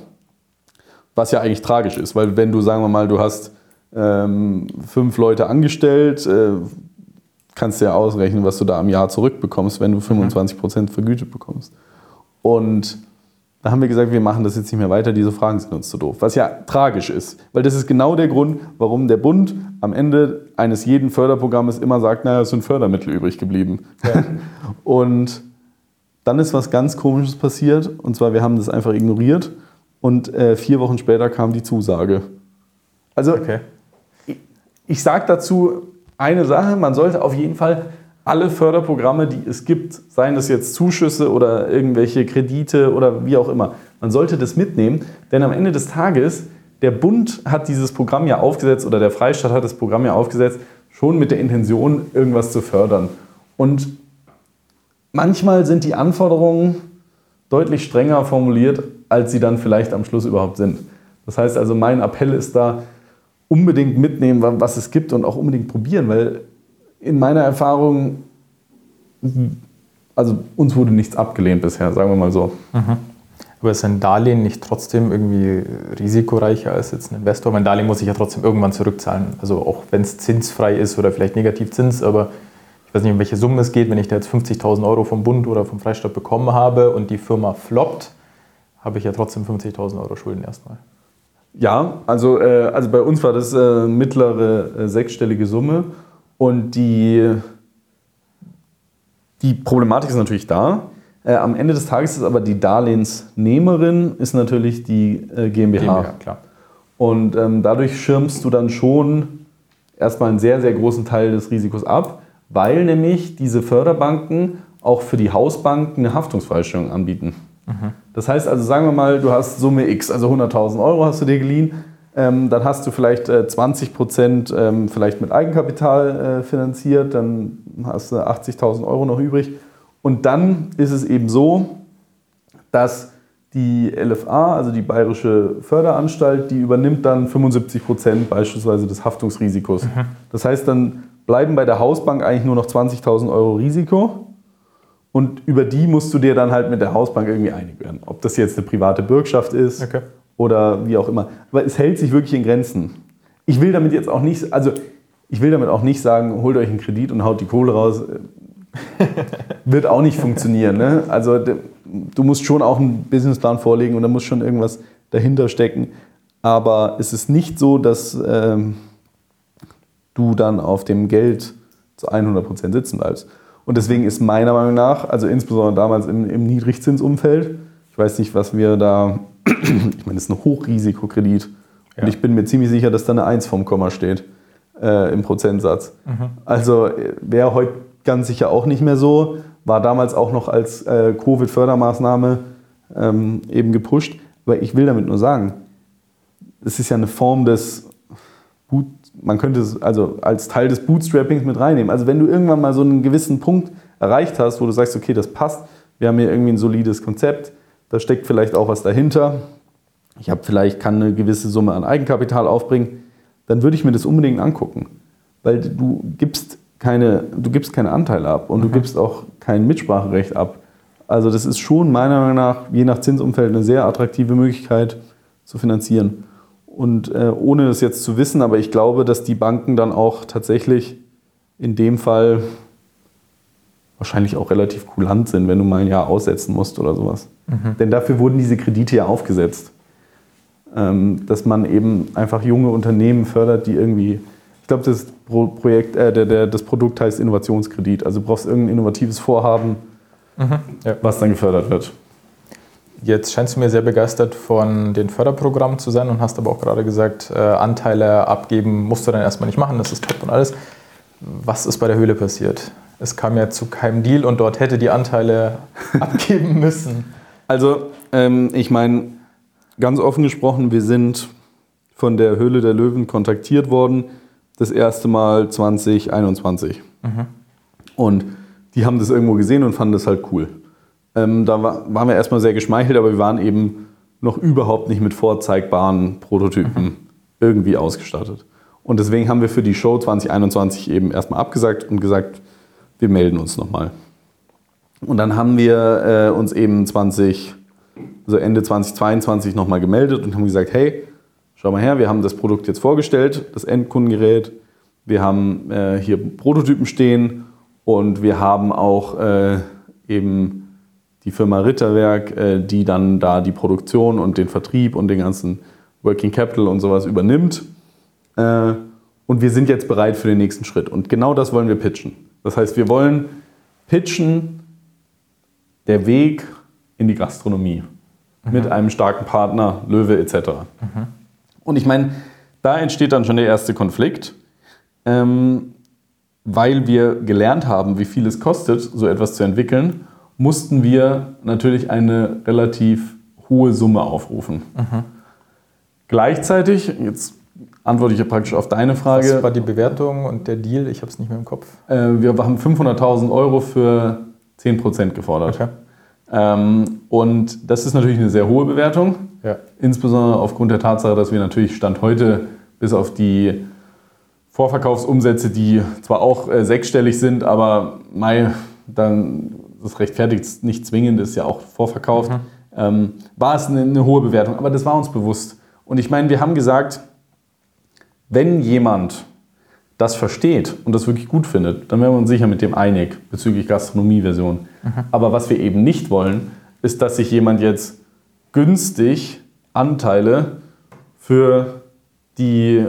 Was ja eigentlich tragisch ist, weil wenn du, sagen wir mal, du hast ähm, fünf Leute angestellt, äh, kannst du ja ausrechnen, was du da am Jahr zurückbekommst, wenn du 25 Prozent vergütet bekommst. Und da haben wir gesagt, wir machen das jetzt nicht mehr weiter, diese Fragen sind uns zu doof. Was ja tragisch ist, weil das ist genau der Grund, warum der Bund am Ende eines jeden Förderprogrammes immer sagt, naja, es sind Fördermittel übrig geblieben. Ja. Und dann ist was ganz Komisches passiert, und zwar wir haben das einfach ignoriert und äh, vier Wochen später kam die Zusage. Also okay. ich, ich sage dazu eine Sache, man sollte auf jeden Fall alle Förderprogramme, die es gibt, seien das jetzt Zuschüsse oder irgendwelche Kredite oder wie auch immer, man sollte das mitnehmen, denn am Ende des Tages, der Bund hat dieses Programm ja aufgesetzt oder der Freistaat hat das Programm ja aufgesetzt, schon mit der Intention, irgendwas zu fördern. Und manchmal sind die Anforderungen deutlich strenger formuliert, als sie dann vielleicht am Schluss überhaupt sind. Das heißt also, mein Appell ist da, unbedingt mitnehmen, was es gibt und auch unbedingt probieren, weil in meiner Erfahrung, also uns wurde nichts abgelehnt bisher, sagen wir mal so. Mhm. Aber ist ein Darlehen nicht trotzdem irgendwie risikoreicher als jetzt ein Investor? Mein Darlehen muss ich ja trotzdem irgendwann zurückzahlen. Also auch wenn es zinsfrei ist oder vielleicht Negativzins, aber ich weiß nicht, um welche Summe es geht. Wenn ich da jetzt 50.000 Euro vom Bund oder vom Freistaat bekommen habe und die Firma floppt, habe ich ja trotzdem 50.000 Euro Schulden erstmal. Ja, also, äh, also bei uns war das äh, mittlere äh, sechsstellige Summe. Und die, die Problematik ist natürlich da. Äh, am Ende des Tages ist aber die Darlehensnehmerin ist natürlich die äh, GmbH. GmbH klar. Und ähm, dadurch schirmst du dann schon erstmal einen sehr, sehr großen Teil des Risikos ab, weil nämlich diese Förderbanken auch für die Hausbanken eine Haftungsfreistellung anbieten. Mhm. Das heißt also, sagen wir mal, du hast Summe X, also 100.000 Euro hast du dir geliehen ähm, dann hast du vielleicht äh, 20 Prozent ähm, vielleicht mit Eigenkapital äh, finanziert, dann hast du 80.000 Euro noch übrig. Und dann ist es eben so, dass die LFA, also die Bayerische Förderanstalt, die übernimmt dann 75 Prozent beispielsweise des Haftungsrisikos. Mhm. Das heißt, dann bleiben bei der Hausbank eigentlich nur noch 20.000 Euro Risiko. Und über die musst du dir dann halt mit der Hausbank irgendwie einig werden. Ob das jetzt eine private Bürgschaft ist okay oder wie auch immer. Aber es hält sich wirklich in Grenzen. Ich will damit jetzt auch nicht, also ich will damit auch nicht sagen, holt euch einen Kredit und haut die Kohle raus. Wird auch nicht funktionieren. Ne? Also du musst schon auch einen Businessplan vorlegen und da muss schon irgendwas dahinter stecken. Aber es ist nicht so, dass ähm, du dann auf dem Geld zu 100% sitzen bleibst. Und deswegen ist meiner Meinung nach, also insbesondere damals im, im Niedrigzinsumfeld, ich weiß nicht, was wir da, ich meine, es ist ein Hochrisikokredit. Ja. Und ich bin mir ziemlich sicher, dass da eine 1 vom Komma steht äh, im Prozentsatz. Mhm. Also wäre heute ganz sicher auch nicht mehr so. War damals auch noch als äh, Covid-Fördermaßnahme ähm, eben gepusht. Aber ich will damit nur sagen, es ist ja eine Form des Boot, man könnte es also als Teil des Bootstrappings mit reinnehmen. Also wenn du irgendwann mal so einen gewissen Punkt erreicht hast, wo du sagst, okay, das passt, wir haben hier irgendwie ein solides Konzept, da steckt vielleicht auch was dahinter. Ich habe vielleicht kann eine gewisse Summe an Eigenkapital aufbringen, dann würde ich mir das unbedingt angucken, weil du gibst keine, du gibst keine Anteile ab und mhm. du gibst auch kein Mitspracherecht ab. Also das ist schon meiner Meinung nach je nach Zinsumfeld eine sehr attraktive Möglichkeit zu finanzieren. Und äh, ohne das jetzt zu wissen, aber ich glaube, dass die Banken dann auch tatsächlich in dem Fall wahrscheinlich auch relativ kulant sind, wenn du mal ein Jahr aussetzen musst oder sowas. Mhm. Denn dafür wurden diese Kredite ja aufgesetzt. Ähm, dass man eben einfach junge Unternehmen fördert, die irgendwie, ich glaube, das Projekt, äh, der, der, das Produkt heißt Innovationskredit. Also du brauchst irgendein innovatives Vorhaben, mhm. ja. was dann gefördert wird. Jetzt scheinst du mir sehr begeistert von den Förderprogrammen zu sein und hast aber auch gerade gesagt, äh, Anteile abgeben musst du dann erstmal nicht machen, das ist top und alles. Was ist bei der Höhle passiert? Es kam ja zu keinem Deal und dort hätte die Anteile abgeben müssen. Also, ähm, ich meine, ganz offen gesprochen, wir sind von der Höhle der Löwen kontaktiert worden, das erste Mal 2021. Mhm. Und die haben das irgendwo gesehen und fanden das halt cool. Ähm, da war, waren wir erstmal sehr geschmeichelt, aber wir waren eben noch überhaupt nicht mit vorzeigbaren Prototypen mhm. irgendwie ausgestattet. Und deswegen haben wir für die Show 2021 eben erstmal abgesagt und gesagt, wir melden uns nochmal. Und dann haben wir äh, uns eben 20, also Ende 2022 nochmal gemeldet und haben gesagt, hey, schau mal her, wir haben das Produkt jetzt vorgestellt, das Endkundengerät. Wir haben äh, hier Prototypen stehen und wir haben auch äh, eben die Firma Ritterwerk, äh, die dann da die Produktion und den Vertrieb und den ganzen Working Capital und sowas übernimmt. Äh, und wir sind jetzt bereit für den nächsten Schritt. Und genau das wollen wir pitchen. Das heißt, wir wollen pitchen der Weg in die Gastronomie mhm. mit einem starken Partner, Löwe etc. Mhm. Und ich meine, da entsteht dann schon der erste Konflikt, ähm, weil wir gelernt haben, wie viel es kostet, so etwas zu entwickeln mussten wir natürlich eine relativ hohe Summe aufrufen. Mhm. Gleichzeitig, jetzt antworte ich ja praktisch auf deine Frage. Was war die Bewertung und der Deal? Ich habe es nicht mehr im Kopf. Äh, wir haben 500.000 Euro für 10% gefordert. Okay. Ähm, und das ist natürlich eine sehr hohe Bewertung. Ja. Insbesondere aufgrund der Tatsache, dass wir natürlich Stand heute bis auf die Vorverkaufsumsätze, die zwar auch äh, sechsstellig sind, aber Mai, dann das rechtfertigt nicht zwingend, ist ja auch vorverkauft, mhm. ähm, war es eine, eine hohe Bewertung. Aber das war uns bewusst. Und ich meine, wir haben gesagt, wenn jemand das versteht und das wirklich gut findet, dann wären wir uns sicher mit dem einig bezüglich Gastronomie-Version. Mhm. Aber was wir eben nicht wollen, ist, dass sich jemand jetzt günstig Anteile für die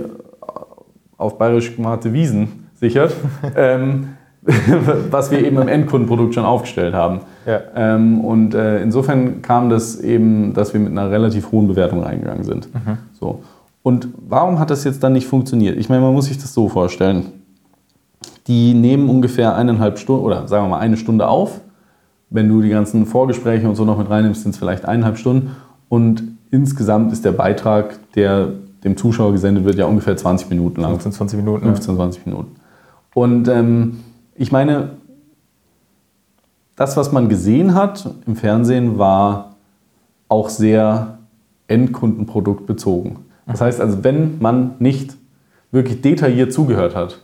auf bayerisch gemachte Wiesen sichert, ähm, was wir eben im Endkundenprodukt schon aufgestellt haben. Ja. Ähm, und äh, insofern kam das eben, dass wir mit einer relativ hohen Bewertung reingegangen sind. Mhm. So. Und warum hat das jetzt dann nicht funktioniert? Ich meine, man muss sich das so vorstellen. Die nehmen ungefähr eineinhalb Stunden oder sagen wir mal eine Stunde auf. Wenn du die ganzen Vorgespräche und so noch mit reinnimmst, sind es vielleicht eineinhalb Stunden. Und insgesamt ist der Beitrag, der dem Zuschauer gesendet wird, ja ungefähr 20 Minuten lang. 15, 20 Minuten. 15, 20 Minuten. Und ähm, ich meine, das, was man gesehen hat im Fernsehen, war auch sehr endkundenproduktbezogen. Das heißt also, wenn man nicht wirklich detailliert zugehört hat,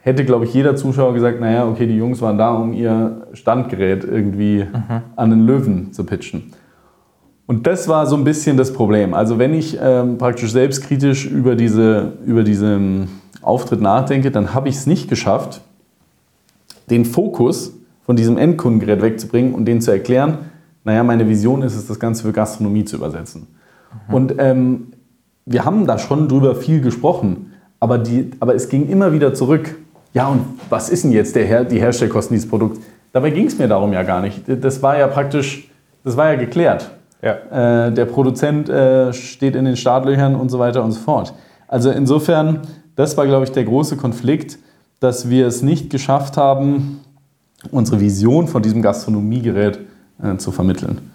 hätte, glaube ich, jeder Zuschauer gesagt, naja, okay, die Jungs waren da, um ihr Standgerät irgendwie mhm. an den Löwen zu pitchen. Und das war so ein bisschen das Problem. Also wenn ich ähm, praktisch selbstkritisch über, diese, über diesen Auftritt nachdenke, dann habe ich es nicht geschafft, den Fokus von diesem Endkundengerät wegzubringen und denen zu erklären, naja, meine Vision ist es, das Ganze für Gastronomie zu übersetzen. Mhm. Und ähm, wir haben da schon drüber viel gesprochen, aber, die, aber es ging immer wieder zurück. Ja, und was ist denn jetzt der Her die Herstellkosten dieses Produkts? Dabei ging es mir darum ja gar nicht. Das war ja praktisch, das war ja geklärt. Ja. Äh, der Produzent äh, steht in den Startlöchern und so weiter und so fort. Also insofern, das war, glaube ich, der große Konflikt, dass wir es nicht geschafft haben, unsere Vision von diesem Gastronomiegerät äh, zu vermitteln.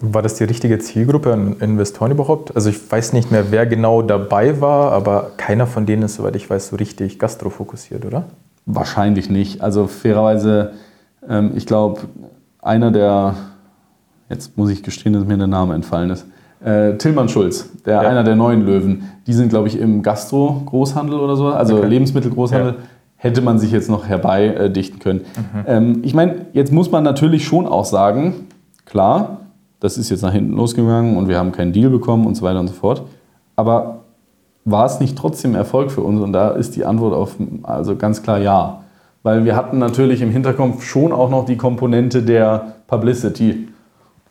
War das die richtige Zielgruppe an Investoren überhaupt? Also ich weiß nicht mehr, wer genau dabei war, aber keiner von denen ist, soweit ich weiß, so richtig gastrofokussiert, oder? Wahrscheinlich nicht. Also fairerweise, ähm, ich glaube, einer der jetzt muss ich gestehen, dass mir der Name entfallen ist. Äh, Tillmann Schulz, der, ja. einer der neuen Löwen. Die sind, glaube ich, im Gastro-Großhandel oder so, also okay. Lebensmittel-Großhandel. Ja. Hätte man sich jetzt noch herbeidichten können. Mhm. Ähm, ich meine, jetzt muss man natürlich schon auch sagen, klar, das ist jetzt nach hinten losgegangen und wir haben keinen Deal bekommen und so weiter und so fort. Aber war es nicht trotzdem Erfolg für uns? Und da ist die Antwort auf, also ganz klar ja. Weil wir hatten natürlich im Hinterkopf schon auch noch die Komponente der Publicity.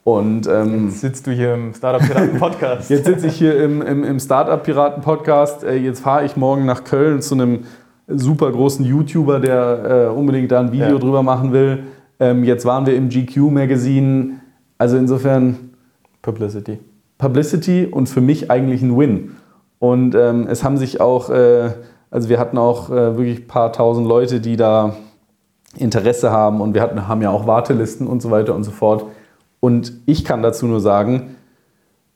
Und, ähm, jetzt sitzt du hier im Startup Piraten Podcast. jetzt sitze ich hier im, im, im Startup Piraten Podcast. Äh, jetzt fahre ich morgen nach Köln zu einem super großen YouTuber, der äh, unbedingt da ein Video ja. drüber machen will. Ähm, jetzt waren wir im GQ Magazine. Also insofern. Publicity. Publicity und für mich eigentlich ein Win. Und ähm, es haben sich auch, äh, also wir hatten auch äh, wirklich ein paar tausend Leute, die da Interesse haben und wir hatten, haben ja auch Wartelisten und so weiter und so fort. Und ich kann dazu nur sagen,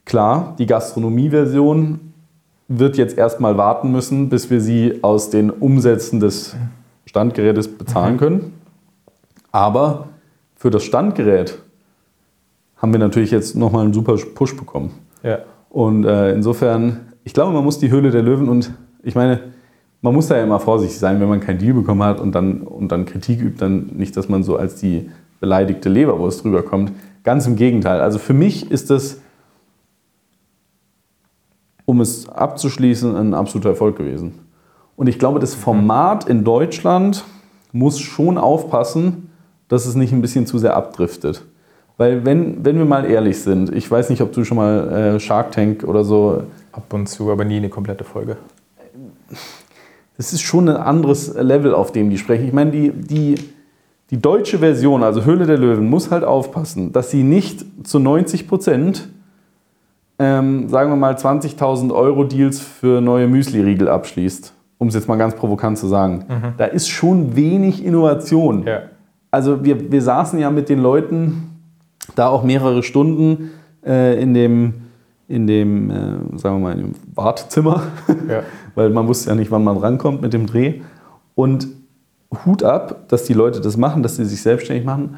klar, die Gastronomie-Version wird jetzt erstmal warten müssen, bis wir sie aus den Umsätzen des Standgerätes bezahlen mhm. können. Aber für das Standgerät haben wir natürlich jetzt nochmal einen super Push bekommen. Ja. Und äh, insofern, ich glaube, man muss die Höhle der Löwen und ich meine, man muss da ja immer vorsichtig sein, wenn man kein Deal bekommen hat und dann, und dann Kritik übt, dann nicht, dass man so als die beleidigte Leberwurst rüberkommt. Ganz im Gegenteil. Also für mich ist das, um es abzuschließen, ein absoluter Erfolg gewesen. Und ich glaube, das Format in Deutschland muss schon aufpassen, dass es nicht ein bisschen zu sehr abdriftet. Weil wenn, wenn wir mal ehrlich sind, ich weiß nicht, ob du schon mal äh, Shark Tank oder so... Ab und zu, aber nie eine komplette Folge. Das ist schon ein anderes Level, auf dem die sprechen. Ich meine, die, die, die deutsche Version, also Höhle der Löwen, muss halt aufpassen, dass sie nicht zu 90 Prozent, ähm, sagen wir mal, 20.000 Euro Deals für neue Müsli-Riegel abschließt. Um es jetzt mal ganz provokant zu sagen. Mhm. Da ist schon wenig Innovation. Ja. Also wir, wir saßen ja mit den Leuten da auch mehrere Stunden äh, in dem, in dem äh, sagen wir mal, in dem Wartezimmer, ja. weil man wusste ja nicht, wann man rankommt mit dem Dreh. Und Hut ab, dass die Leute das machen, dass sie sich selbstständig machen.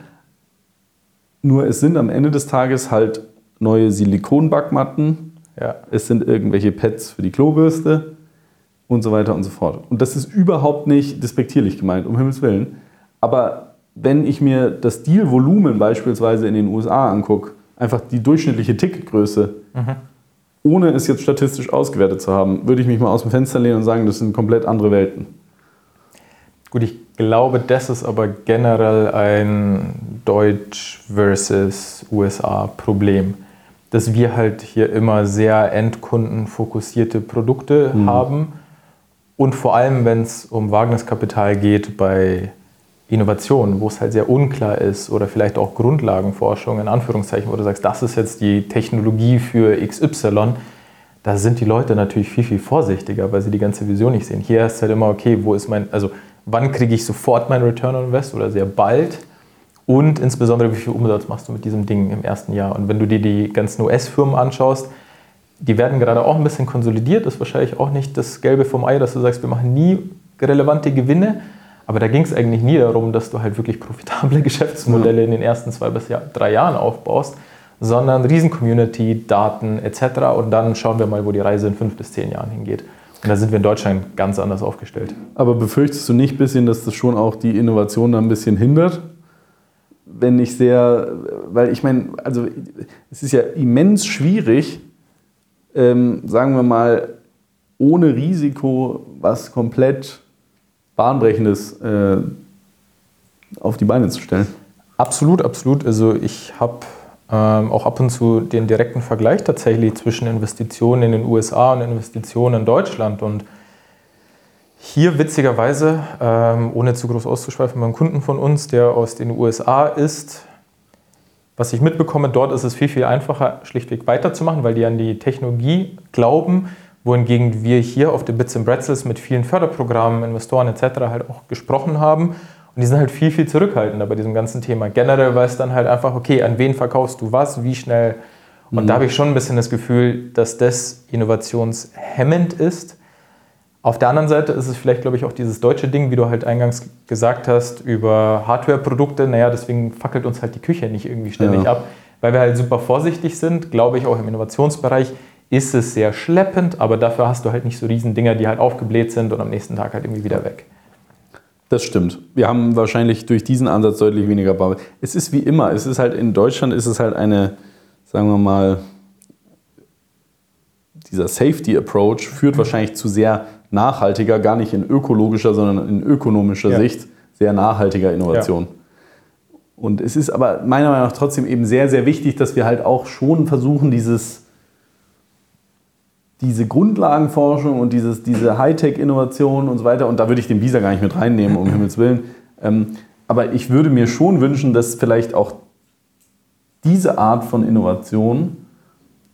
Nur es sind am Ende des Tages halt neue Silikonbackmatten, ja. es sind irgendwelche Pads für die Klobürste und so weiter und so fort. Und das ist überhaupt nicht despektierlich gemeint, um Himmels Willen. Aber wenn ich mir das Dealvolumen beispielsweise in den USA angucke, einfach die durchschnittliche Ticketgröße, mhm. ohne es jetzt statistisch ausgewertet zu haben, würde ich mich mal aus dem Fenster lehnen und sagen, das sind komplett andere Welten. Gut, ich glaube, das ist aber generell ein Deutsch versus USA-Problem, dass wir halt hier immer sehr endkundenfokussierte Produkte mhm. haben und vor allem, wenn es um Wagniskapital geht bei Innovationen, wo es halt sehr unklar ist oder vielleicht auch Grundlagenforschung in Anführungszeichen, wo du sagst, das ist jetzt die Technologie für XY, da sind die Leute natürlich viel, viel vorsichtiger, weil sie die ganze Vision nicht sehen. Hier ist halt immer, okay, wo ist mein, also wann kriege ich sofort mein Return on Invest oder sehr bald und insbesondere wie viel Umsatz machst du mit diesem Ding im ersten Jahr. Und wenn du dir die ganzen US-Firmen anschaust, die werden gerade auch ein bisschen konsolidiert, das ist wahrscheinlich auch nicht das Gelbe vom Ei, dass du sagst, wir machen nie relevante Gewinne, aber da ging es eigentlich nie darum, dass du halt wirklich profitable Geschäftsmodelle in den ersten zwei bis drei Jahren aufbaust, sondern Riesen-Community, Daten etc. Und dann schauen wir mal, wo die Reise in fünf bis zehn Jahren hingeht. Und da sind wir in Deutschland ganz anders aufgestellt. Aber befürchtest du nicht ein bisschen, dass das schon auch die Innovation da ein bisschen hindert? wenn ich sehr, weil ich meine, also es ist ja immens schwierig, ähm, sagen wir mal, ohne Risiko was komplett Bahnbrechendes äh, auf die Beine zu stellen. Absolut, absolut. Also ich habe ähm, auch ab und zu den direkten Vergleich tatsächlich zwischen Investitionen in den USA und Investitionen in Deutschland. Und hier witzigerweise, ähm, ohne zu groß auszuschweifen, beim Kunden von uns, der aus den USA ist, was ich mitbekomme, dort ist es viel, viel einfacher, schlichtweg weiterzumachen, weil die an die Technologie glauben, wohingegen wir hier auf den Bits and Bretzels mit vielen Förderprogrammen, Investoren etc. halt auch gesprochen haben. Und die sind halt viel, viel zurückhaltender bei diesem ganzen Thema. Generell weiß dann halt einfach, okay, an wen verkaufst du was, wie schnell. Und mhm. da habe ich schon ein bisschen das Gefühl, dass das innovationshemmend ist auf der anderen Seite ist es vielleicht, glaube ich, auch dieses deutsche Ding, wie du halt eingangs gesagt hast, über Hardware-Produkte. Naja, deswegen fackelt uns halt die Küche nicht irgendwie ständig ja. ab, weil wir halt super vorsichtig sind. Glaube ich, auch im Innovationsbereich ist es sehr schleppend, aber dafür hast du halt nicht so riesen Dinger, die halt aufgebläht sind und am nächsten Tag halt irgendwie wieder weg. Das stimmt. Wir haben wahrscheinlich durch diesen Ansatz deutlich weniger Bau. Es ist wie immer, es ist halt in Deutschland ist es halt eine, sagen wir mal, dieser Safety Approach führt wahrscheinlich zu sehr nachhaltiger, gar nicht in ökologischer, sondern in ökonomischer ja. Sicht sehr nachhaltiger Innovation. Ja. Und es ist aber meiner Meinung nach trotzdem eben sehr, sehr wichtig, dass wir halt auch schon versuchen, dieses, diese Grundlagenforschung und dieses, diese Hightech-Innovation und so weiter, und da würde ich den Visa gar nicht mit reinnehmen, um Himmels Willen. Ähm, aber ich würde mir schon wünschen, dass vielleicht auch diese Art von Innovation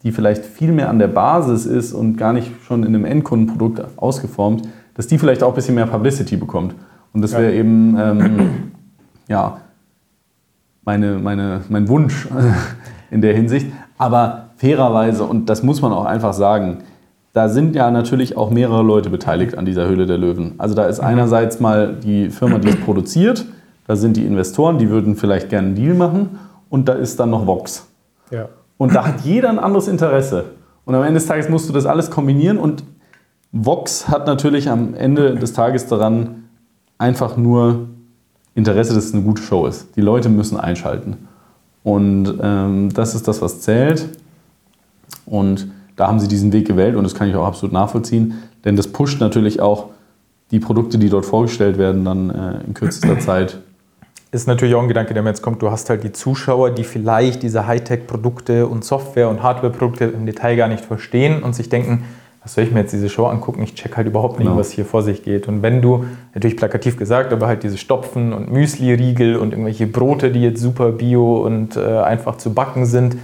die vielleicht viel mehr an der Basis ist und gar nicht schon in einem Endkundenprodukt ausgeformt, dass die vielleicht auch ein bisschen mehr Publicity bekommt. Und das wäre ja. eben ähm, ja, meine, meine, mein Wunsch in der Hinsicht. Aber fairerweise, und das muss man auch einfach sagen, da sind ja natürlich auch mehrere Leute beteiligt an dieser Höhle der Löwen. Also da ist mhm. einerseits mal die Firma, die es produziert, da sind die Investoren, die würden vielleicht gerne einen Deal machen und da ist dann noch Vox. Ja. Und da hat jeder ein anderes Interesse. Und am Ende des Tages musst du das alles kombinieren. Und Vox hat natürlich am Ende des Tages daran einfach nur Interesse, dass es eine gute Show ist. Die Leute müssen einschalten. Und ähm, das ist das, was zählt. Und da haben sie diesen Weg gewählt und das kann ich auch absolut nachvollziehen. Denn das pusht natürlich auch die Produkte, die dort vorgestellt werden, dann äh, in kürzester Zeit ist natürlich auch ein Gedanke, der mir jetzt kommt. Du hast halt die Zuschauer, die vielleicht diese Hightech-Produkte und Software- und Hardware-Produkte im Detail gar nicht verstehen und sich denken, was soll ich mir jetzt diese Show angucken? Ich check halt überhaupt nicht, genau. was hier vor sich geht. Und wenn du, natürlich plakativ gesagt, aber halt diese Stopfen und Müsli-Riegel und irgendwelche Brote, die jetzt super bio und äh, einfach zu backen sind,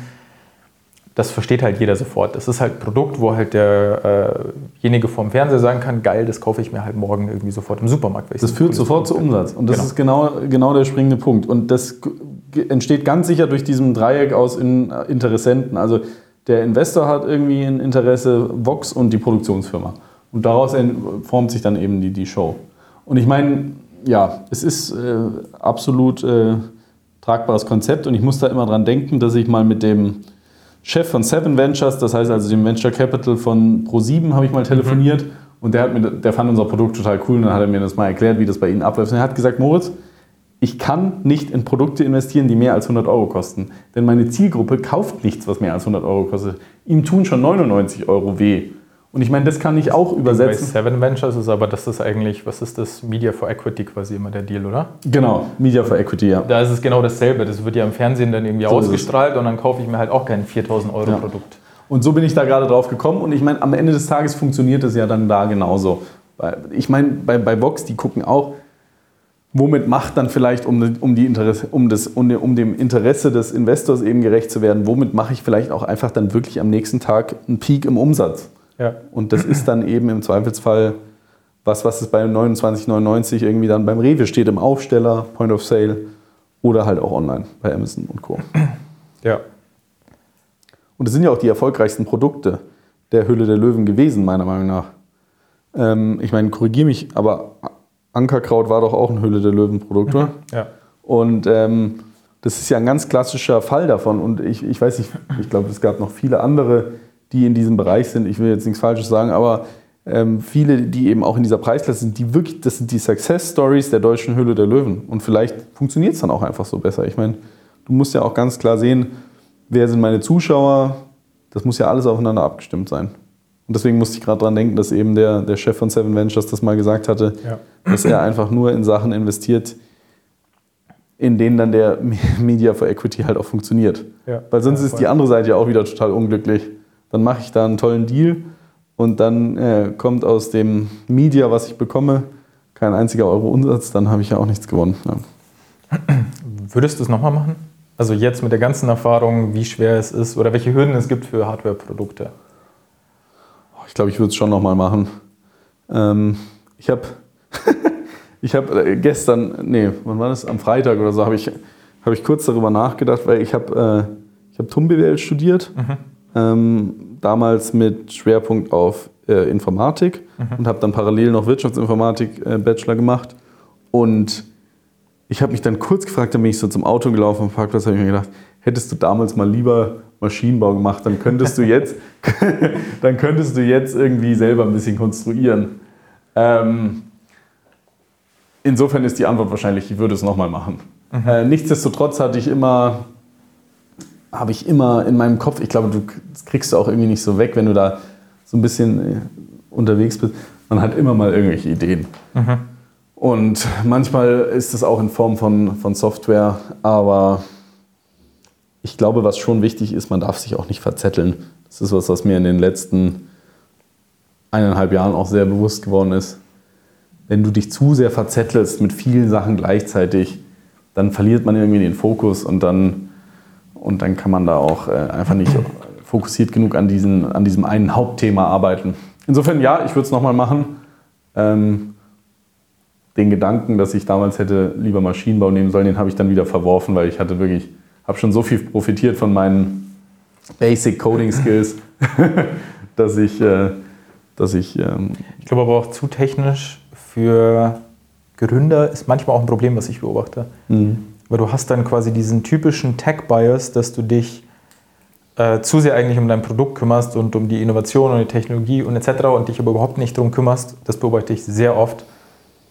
das versteht halt jeder sofort. Das ist halt ein Produkt, wo halt derjenige äh vom Fernseher sagen kann, geil, das kaufe ich mir halt morgen irgendwie sofort im Supermarkt. Das führt sofort zu Umsatz. Und das genau. ist genau, genau der springende Punkt. Und das entsteht ganz sicher durch diesen Dreieck aus Interessenten. Also der Investor hat irgendwie ein Interesse, Vox und die Produktionsfirma. Und daraus formt sich dann eben die, die Show. Und ich meine, ja, es ist äh, absolut äh, tragbares Konzept und ich muss da immer dran denken, dass ich mal mit dem Chef von Seven Ventures, das heißt also dem Venture Capital von Pro7, habe ich mal telefoniert. Mhm. Und der, hat mir, der fand unser Produkt total cool und dann hat er mir das mal erklärt, wie das bei Ihnen abläuft. Und er hat gesagt, Moritz, ich kann nicht in Produkte investieren, die mehr als 100 Euro kosten. Denn meine Zielgruppe kauft nichts, was mehr als 100 Euro kostet. Ihm tun schon 99 Euro weh. Und ich meine, das kann ich auch übersetzen. Bei Seven Ventures ist aber, das ist eigentlich, was ist das? Media for Equity quasi immer der Deal, oder? Genau, Media for Equity, ja. Da ist es genau dasselbe. Das wird ja im Fernsehen dann irgendwie so ausgestrahlt und dann kaufe ich mir halt auch kein 4000 Euro ja. Produkt. Und so bin ich da gerade drauf gekommen. Und ich meine, am Ende des Tages funktioniert es ja dann da genauso. Ich meine, bei, bei Vox, die gucken auch, womit macht dann vielleicht, um, um, die Interesse, um, das, um, um dem Interesse des Investors eben gerecht zu werden, womit mache ich vielleicht auch einfach dann wirklich am nächsten Tag einen Peak im Umsatz? Ja. Und das ist dann eben im Zweifelsfall was, was es bei 29,99 irgendwie dann beim Rewe steht, im Aufsteller, Point of Sale oder halt auch online bei Amazon und Co. Ja. Und es sind ja auch die erfolgreichsten Produkte der Hülle der Löwen gewesen, meiner Meinung nach. Ähm, ich meine, korrigiere mich, aber Ankerkraut war doch auch ein Hülle der Löwen-Produkt, oder? Ja. Und ähm, das ist ja ein ganz klassischer Fall davon. Und ich, ich weiß nicht, ich glaube, es gab noch viele andere die in diesem Bereich sind. Ich will jetzt nichts Falsches sagen, aber ähm, viele, die eben auch in dieser Preisklasse sind, die wirklich, das sind die Success Stories der deutschen Hülle der Löwen. Und vielleicht funktioniert es dann auch einfach so besser. Ich meine, du musst ja auch ganz klar sehen, wer sind meine Zuschauer. Das muss ja alles aufeinander abgestimmt sein. Und deswegen musste ich gerade dran denken, dass eben der, der Chef von Seven Ventures das mal gesagt hatte, ja. dass er einfach nur in Sachen investiert, in denen dann der Media for Equity halt auch funktioniert. Ja. Weil sonst ja, ist die andere Seite ja auch wieder total unglücklich. Dann mache ich da einen tollen Deal und dann äh, kommt aus dem Media, was ich bekomme, kein einziger Euro Umsatz, dann habe ich ja auch nichts gewonnen. Ja. Würdest du es nochmal machen? Also jetzt mit der ganzen Erfahrung, wie schwer es ist oder welche Hürden es gibt für Hardware-Produkte? Ich glaube, ich würde es schon nochmal machen. Ähm, ich habe ich hab äh, gestern, nee, wann war das? Am Freitag oder so, habe ich, hab ich kurz darüber nachgedacht, weil ich habe äh, hab TUM-BWL studiert. Mhm. Ähm, damals mit Schwerpunkt auf äh, Informatik mhm. und habe dann parallel noch Wirtschaftsinformatik äh, Bachelor gemacht. Und ich habe mich dann kurz gefragt, dann bin ich so zum Auto gelaufen am Parkplatz, habe ich mir gedacht, hättest du damals mal lieber Maschinenbau gemacht, dann könntest du jetzt, dann könntest du jetzt irgendwie selber ein bisschen konstruieren. Ähm, insofern ist die Antwort wahrscheinlich, ich würde es nochmal machen. Mhm. Äh, nichtsdestotrotz hatte ich immer habe ich immer in meinem Kopf, ich glaube, du, das kriegst du auch irgendwie nicht so weg, wenn du da so ein bisschen äh, unterwegs bist. Man hat immer mal irgendwelche Ideen. Mhm. Und manchmal ist es auch in Form von, von Software, aber ich glaube, was schon wichtig ist, man darf sich auch nicht verzetteln. Das ist was, was mir in den letzten eineinhalb Jahren auch sehr bewusst geworden ist. Wenn du dich zu sehr verzettelst mit vielen Sachen gleichzeitig, dann verliert man irgendwie den Fokus und dann und dann kann man da auch äh, einfach nicht fokussiert genug an, diesen, an diesem einen Hauptthema arbeiten. Insofern ja, ich würde es nochmal machen. Ähm, den Gedanken, dass ich damals hätte lieber Maschinenbau nehmen sollen, den habe ich dann wieder verworfen, weil ich hatte wirklich, habe schon so viel profitiert von meinen Basic Coding Skills, dass ich, äh, dass ich. Ähm ich glaube aber auch zu technisch für Gründer ist manchmal auch ein Problem, was ich beobachte. Mhm. Weil du hast dann quasi diesen typischen Tech-Bias, dass du dich äh, zu sehr eigentlich um dein Produkt kümmerst und um die Innovation und die Technologie und etc. und dich aber überhaupt nicht darum kümmerst. Das beobachte ich sehr oft.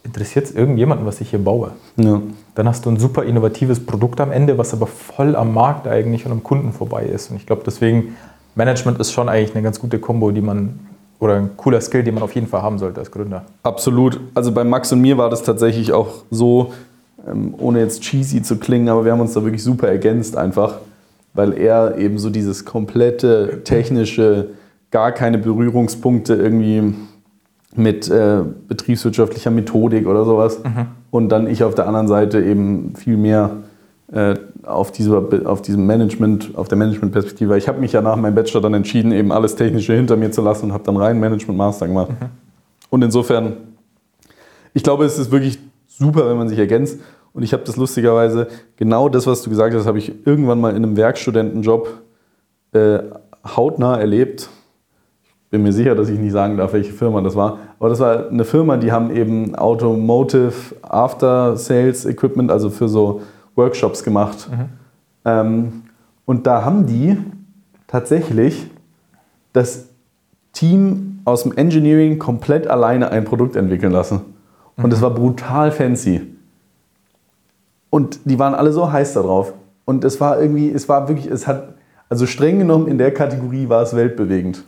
Interessiert es irgendjemanden, was ich hier baue? Ja. Dann hast du ein super innovatives Produkt am Ende, was aber voll am Markt eigentlich und am Kunden vorbei ist. Und ich glaube, deswegen, Management ist schon eigentlich eine ganz gute Kombo, die man oder ein cooler Skill, den man auf jeden Fall haben sollte als Gründer. Absolut. Also bei Max und mir war das tatsächlich auch so, ähm, ohne jetzt cheesy zu klingen, aber wir haben uns da wirklich super ergänzt einfach, weil er eben so dieses komplette technische, gar keine Berührungspunkte irgendwie mit äh, betriebswirtschaftlicher Methodik oder sowas. Mhm. Und dann ich auf der anderen Seite eben viel mehr äh, auf, dieser, auf diesem Management, auf der Managementperspektive. Ich habe mich ja nach meinem Bachelor dann entschieden, eben alles Technische hinter mir zu lassen und habe dann rein Management Master gemacht. Mhm. Und insofern, ich glaube, es ist wirklich super, wenn man sich ergänzt. Und ich habe das lustigerweise, genau das, was du gesagt hast, habe ich irgendwann mal in einem Werkstudentenjob äh, hautnah erlebt. Ich bin mir sicher, dass ich nicht sagen darf, welche Firma das war. Aber das war eine Firma, die haben eben Automotive After Sales Equipment, also für so Workshops gemacht. Mhm. Ähm, und da haben die tatsächlich das Team aus dem Engineering komplett alleine ein Produkt entwickeln lassen. Und es mhm. war brutal fancy. Und die waren alle so heiß darauf. Und es war irgendwie, es war wirklich, es hat, also streng genommen in der Kategorie war es weltbewegend.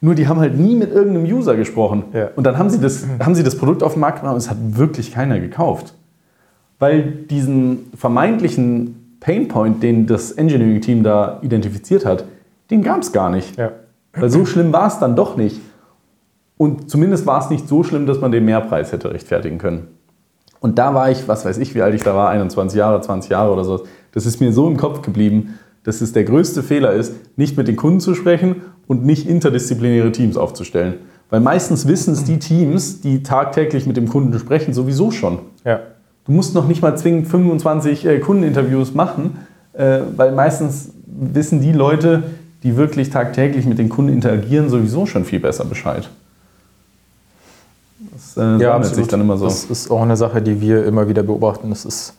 Nur die haben halt nie mit irgendeinem User gesprochen. Ja. Und dann haben sie, das, haben sie das Produkt auf den Markt gebracht und es hat wirklich keiner gekauft. Weil diesen vermeintlichen Painpoint, den das Engineering-Team da identifiziert hat, den gab es gar nicht. Ja. Weil so schlimm war es dann doch nicht. Und zumindest war es nicht so schlimm, dass man den Mehrpreis hätte rechtfertigen können. Und da war ich, was weiß ich, wie alt ich da war, 21 Jahre, 20 Jahre oder so. Das ist mir so im Kopf geblieben, dass es der größte Fehler ist, nicht mit den Kunden zu sprechen und nicht interdisziplinäre Teams aufzustellen. Weil meistens wissen es die Teams, die tagtäglich mit dem Kunden sprechen, sowieso schon. Ja. Du musst noch nicht mal zwingend 25 äh, Kundeninterviews machen, äh, weil meistens wissen die Leute, die wirklich tagtäglich mit den Kunden interagieren, sowieso schon viel besser Bescheid. Das äh, ja, absolut. sich dann immer so. Das ist auch eine Sache, die wir immer wieder beobachten. Das ist,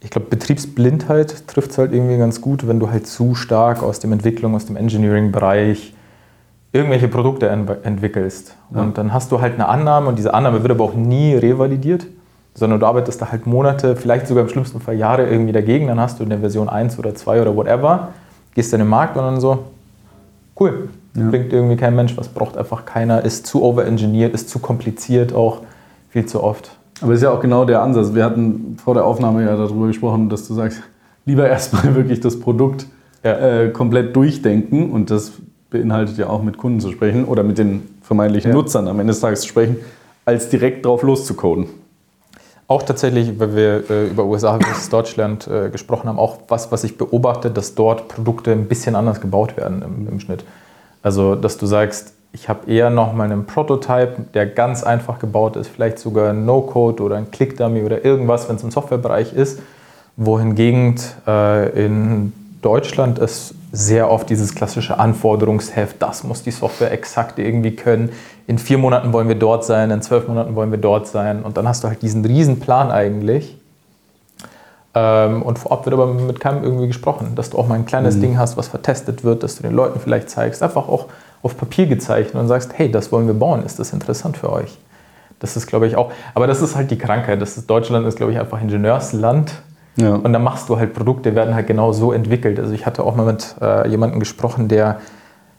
ich glaube, Betriebsblindheit trifft es halt irgendwie ganz gut, wenn du halt zu stark aus dem Entwicklung, aus dem Engineering-Bereich irgendwelche Produkte entwickelst. Ja. Und dann hast du halt eine Annahme und diese Annahme wird aber auch nie revalidiert, sondern du arbeitest da halt Monate, vielleicht sogar im schlimmsten Fall Jahre irgendwie dagegen. Dann hast du eine Version 1 oder 2 oder whatever, gehst dann in den Markt und dann so, cool, ja. bringt irgendwie kein Mensch, was braucht einfach keiner, ist zu overengineert, ist zu kompliziert auch, viel zu oft. Aber ist ja auch genau der Ansatz. Wir hatten vor der Aufnahme ja darüber gesprochen, dass du sagst, lieber erstmal wirklich das Produkt ja. äh, komplett durchdenken und das beinhaltet ja auch mit Kunden zu sprechen oder mit den vermeintlichen ja. Nutzern am Ende des Tages zu sprechen, als direkt drauf loszucoden. Auch tatsächlich, weil wir äh, über USA versus Deutschland äh, gesprochen haben, auch was, was ich beobachte, dass dort Produkte ein bisschen anders gebaut werden im, im Schnitt. Also, dass du sagst, ich habe eher noch mal einen Prototype, der ganz einfach gebaut ist, vielleicht sogar ein No-Code oder ein Click-Dummy oder irgendwas, wenn es im Softwarebereich ist, wohingegen äh, in Deutschland es sehr oft dieses klassische Anforderungsheft, das muss die Software exakt irgendwie können. In vier Monaten wollen wir dort sein, in zwölf Monaten wollen wir dort sein. Und dann hast du halt diesen riesen Plan eigentlich. Ähm, und vorab wird aber mit keinem irgendwie gesprochen, dass du auch mal ein kleines mhm. Ding hast, was vertestet wird, dass du den Leuten vielleicht zeigst, einfach auch auf Papier gezeichnet und sagst, hey, das wollen wir bauen, ist das interessant für euch? Das ist, glaube ich, auch, aber das ist halt die Krankheit. Das ist, Deutschland ist, glaube ich, einfach Ingenieursland ja. Und dann machst du halt Produkte, werden halt genau so entwickelt. Also ich hatte auch mal mit äh, jemandem gesprochen, der,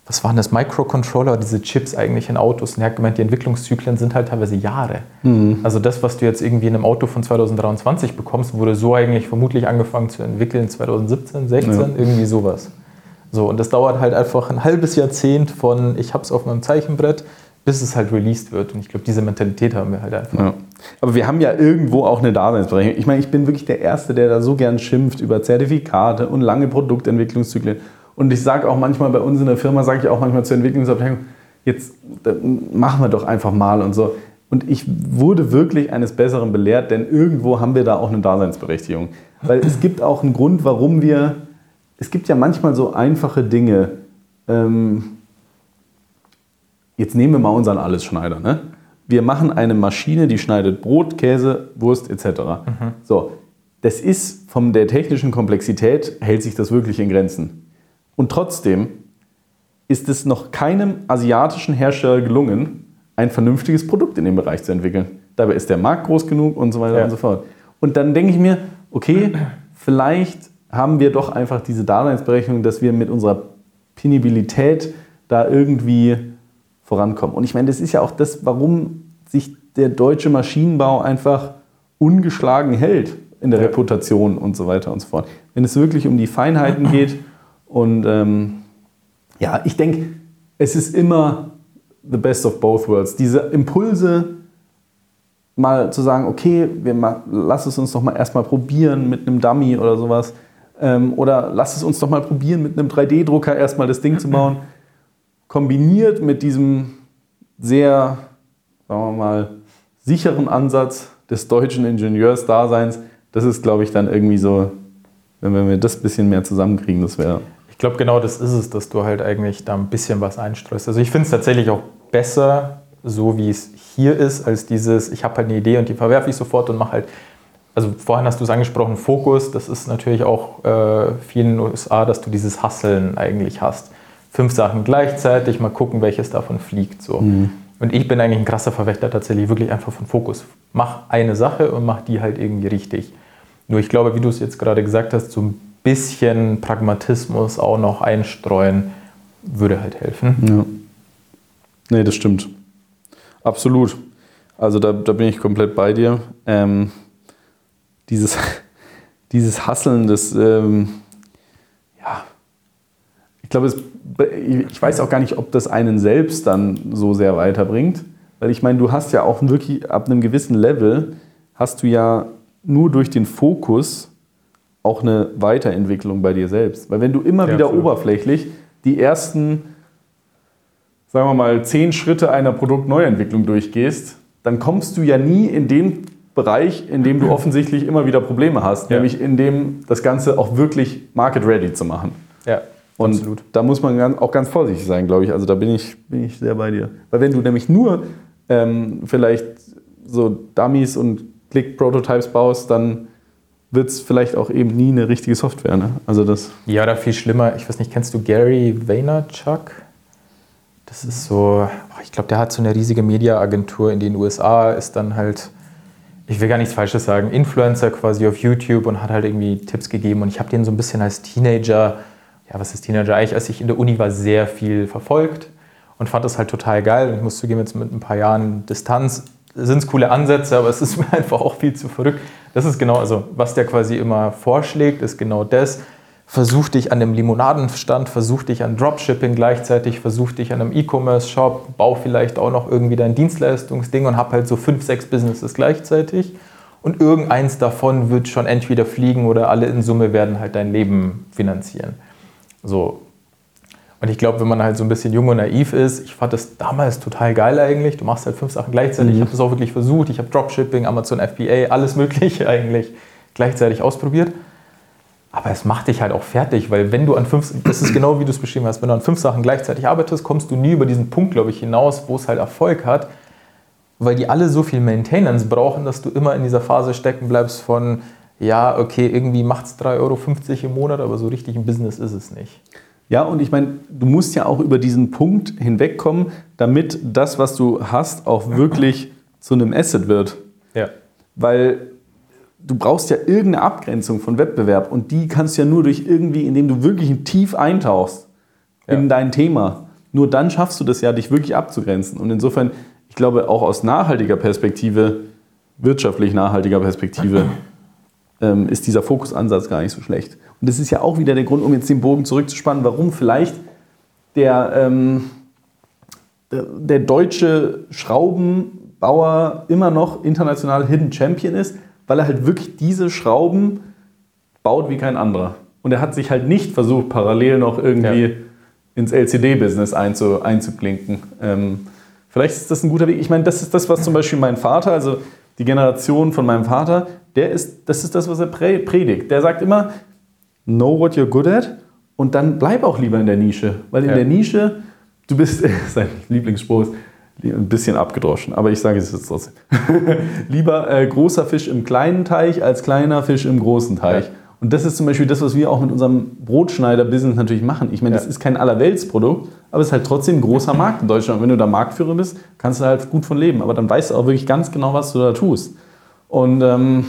was waren das, Microcontroller, diese Chips eigentlich in Autos. Und der hat gemeint, die Entwicklungszyklen sind halt teilweise Jahre. Mhm. Also das, was du jetzt irgendwie in einem Auto von 2023 bekommst, wurde so eigentlich vermutlich angefangen zu entwickeln 2017, 16, ja. irgendwie sowas. So, und das dauert halt einfach ein halbes Jahrzehnt von, ich habe es auf meinem Zeichenbrett, bis es halt released wird. Und ich glaube, diese Mentalität haben wir halt einfach. Ja. Aber wir haben ja irgendwo auch eine Daseinsberechtigung. Ich meine, ich bin wirklich der Erste, der da so gern schimpft über Zertifikate und lange Produktentwicklungszyklen. Und ich sage auch manchmal bei uns in der Firma, sage ich auch manchmal zur Entwicklungsabteilung, jetzt machen wir doch einfach mal und so. Und ich wurde wirklich eines Besseren belehrt, denn irgendwo haben wir da auch eine Daseinsberechtigung. Weil es gibt auch einen Grund, warum wir, es gibt ja manchmal so einfache Dinge, ähm, Jetzt nehmen wir mal unseren Allesschneider. Ne? Wir machen eine Maschine, die schneidet Brot, Käse, Wurst etc. Mhm. So, das ist von der technischen Komplexität, hält sich das wirklich in Grenzen. Und trotzdem ist es noch keinem asiatischen Hersteller gelungen, ein vernünftiges Produkt in dem Bereich zu entwickeln. Dabei ist der Markt groß genug und so weiter ja. und so fort. Und dann denke ich mir, okay, vielleicht haben wir doch einfach diese Daseinsberechnung, dass wir mit unserer Penibilität da irgendwie vorankommen. Und ich meine, das ist ja auch das, warum sich der deutsche Maschinenbau einfach ungeschlagen hält in der ja. Reputation und so weiter und so fort. Wenn es wirklich um die Feinheiten geht und ähm, ja, ich denke, es ist immer the best of both worlds. Diese Impulse mal zu sagen, okay, wir mal, lass es uns doch mal erstmal probieren mit einem Dummy oder sowas. Ähm, oder lass es uns doch mal probieren, mit einem 3D-Drucker erstmal das Ding zu bauen kombiniert mit diesem sehr, sagen wir mal, sicheren Ansatz des deutschen Ingenieursdaseins, das ist, glaube ich, dann irgendwie so, wenn wir das ein bisschen mehr zusammenkriegen, das wäre. Ich glaube, genau das ist es, dass du halt eigentlich da ein bisschen was einstreust. Also ich finde es tatsächlich auch besser, so wie es hier ist, als dieses, ich habe halt eine Idee und die verwerfe ich sofort und mache halt also vorhin hast du es angesprochen, Fokus, das ist natürlich auch äh, vielen in den USA, dass du dieses Hasseln eigentlich hast fünf Sachen gleichzeitig, mal gucken, welches davon fliegt. So. Mhm. Und ich bin eigentlich ein krasser Verwächter tatsächlich, wirklich einfach von Fokus. Mach eine Sache und mach die halt irgendwie richtig. Nur ich glaube, wie du es jetzt gerade gesagt hast, so ein bisschen Pragmatismus auch noch einstreuen würde halt helfen. Ja. Nee, das stimmt. Absolut. Also da, da bin ich komplett bei dir. Ähm, dieses, dieses Hasseln, das, ähm, ja, ich glaube, ich weiß auch gar nicht, ob das einen selbst dann so sehr weiterbringt. Weil ich meine, du hast ja auch wirklich ab einem gewissen Level, hast du ja nur durch den Fokus auch eine Weiterentwicklung bei dir selbst. Weil wenn du immer ja, wieder absolut. oberflächlich die ersten, sagen wir mal, zehn Schritte einer Produktneuentwicklung durchgehst, dann kommst du ja nie in den Bereich, in dem du offensichtlich immer wieder Probleme hast, ja. nämlich in dem das Ganze auch wirklich market ready zu machen. Ja. Und Absolut. da muss man auch ganz vorsichtig sein, glaube ich. Also da bin ich, bin ich sehr bei dir. Weil wenn du nämlich nur ähm, vielleicht so Dummies und Click-Prototypes baust, dann wird es vielleicht auch eben nie eine richtige Software. Ne? Also das ja, oder viel schlimmer. Ich weiß nicht, kennst du Gary Vaynerchuk? Das ist so, oh, ich glaube, der hat so eine riesige Mediaagentur in den USA, ist dann halt, ich will gar nichts Falsches sagen, Influencer quasi auf YouTube und hat halt irgendwie Tipps gegeben. Und ich habe den so ein bisschen als Teenager, ja, was ist Teenager eigentlich, als ich in der Uni war, sehr viel verfolgt und fand das halt total geil. Und ich muss zugeben, jetzt mit ein paar Jahren Distanz sind es coole Ansätze, aber es ist mir einfach auch viel zu verrückt. Das ist genau, also was der quasi immer vorschlägt, ist genau das. Versuch dich an dem Limonadenstand, versuch dich an Dropshipping gleichzeitig, versuch dich an einem E-Commerce-Shop, bau vielleicht auch noch irgendwie dein Dienstleistungsding und hab halt so fünf, sechs Businesses gleichzeitig. Und irgendeins davon wird schon entweder fliegen oder alle in Summe werden halt dein Leben finanzieren. So, und ich glaube, wenn man halt so ein bisschen jung und naiv ist, ich fand das damals total geil eigentlich. Du machst halt fünf Sachen gleichzeitig. Mhm. Ich habe das auch wirklich versucht. Ich habe Dropshipping, Amazon FBA, alles Mögliche eigentlich gleichzeitig ausprobiert. Aber es macht dich halt auch fertig, weil wenn du an fünf, das ist genau wie du es beschrieben hast, wenn du an fünf Sachen gleichzeitig arbeitest, kommst du nie über diesen Punkt, glaube ich, hinaus, wo es halt Erfolg hat, weil die alle so viel Maintenance brauchen, dass du immer in dieser Phase stecken bleibst von, ja, okay, irgendwie macht es 3,50 Euro im Monat, aber so richtig ein Business ist es nicht. Ja, und ich meine, du musst ja auch über diesen Punkt hinwegkommen, damit das, was du hast, auch wirklich zu einem Asset wird. Ja. Weil du brauchst ja irgendeine Abgrenzung von Wettbewerb und die kannst du ja nur durch irgendwie, indem du wirklich tief eintauchst ja. in dein Thema. Nur dann schaffst du das ja, dich wirklich abzugrenzen. Und insofern, ich glaube, auch aus nachhaltiger Perspektive, wirtschaftlich nachhaltiger Perspektive, ähm, ist dieser Fokusansatz gar nicht so schlecht. Und das ist ja auch wieder der Grund, um jetzt den Bogen zurückzuspannen, warum vielleicht der, ähm, der, deutsche Schraubenbauer immer noch international Hidden Champion ist, weil er halt wirklich diese Schrauben baut wie kein anderer. Und er hat sich halt nicht versucht, parallel noch irgendwie ja. ins LCD-Business einzu, einzuklinken. Ähm, vielleicht ist das ein guter Weg. Ich meine, das ist das, was zum Beispiel mein Vater, also die Generation von meinem Vater, der ist, das ist das, was er predigt. Der sagt immer, know what you're good at und dann bleib auch lieber in der Nische. Weil in ja. der Nische, du bist, sein Lieblingsspruch ist, ein bisschen abgedroschen, aber ich sage es jetzt trotzdem. lieber äh, großer Fisch im kleinen Teich als kleiner Fisch im großen Teich. Ja. Und das ist zum Beispiel das, was wir auch mit unserem Brotschneider-Business natürlich machen. Ich meine, ja. das ist kein Allerweltsprodukt, aber es ist halt trotzdem ein großer Markt in Deutschland. Und wenn du da Marktführer bist, kannst du halt gut von leben. Aber dann weißt du auch wirklich ganz genau, was du da tust. Und ähm,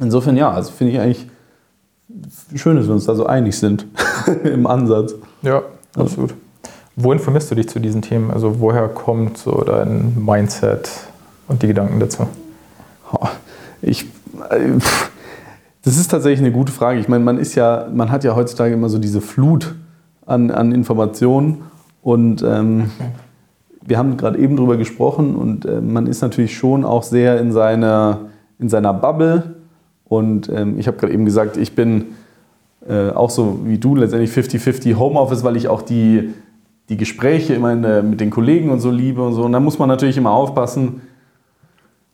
insofern, ja, also finde ich eigentlich schön, dass wir uns da so einig sind im Ansatz. Ja, absolut. Wo informierst du dich zu diesen Themen? Also woher kommt so dein Mindset und die Gedanken dazu? Ich, äh, das ist tatsächlich eine gute Frage. Ich meine, man ist ja, man hat ja heutzutage immer so diese Flut an, an Informationen und ähm, wir haben gerade eben drüber gesprochen und äh, man ist natürlich schon auch sehr in seiner, in seiner Bubble und ähm, ich habe gerade eben gesagt, ich bin äh, auch so wie du letztendlich 50-50 Homeoffice, weil ich auch die, die Gespräche immer der, mit den Kollegen und so liebe und so. Und da muss man natürlich immer aufpassen,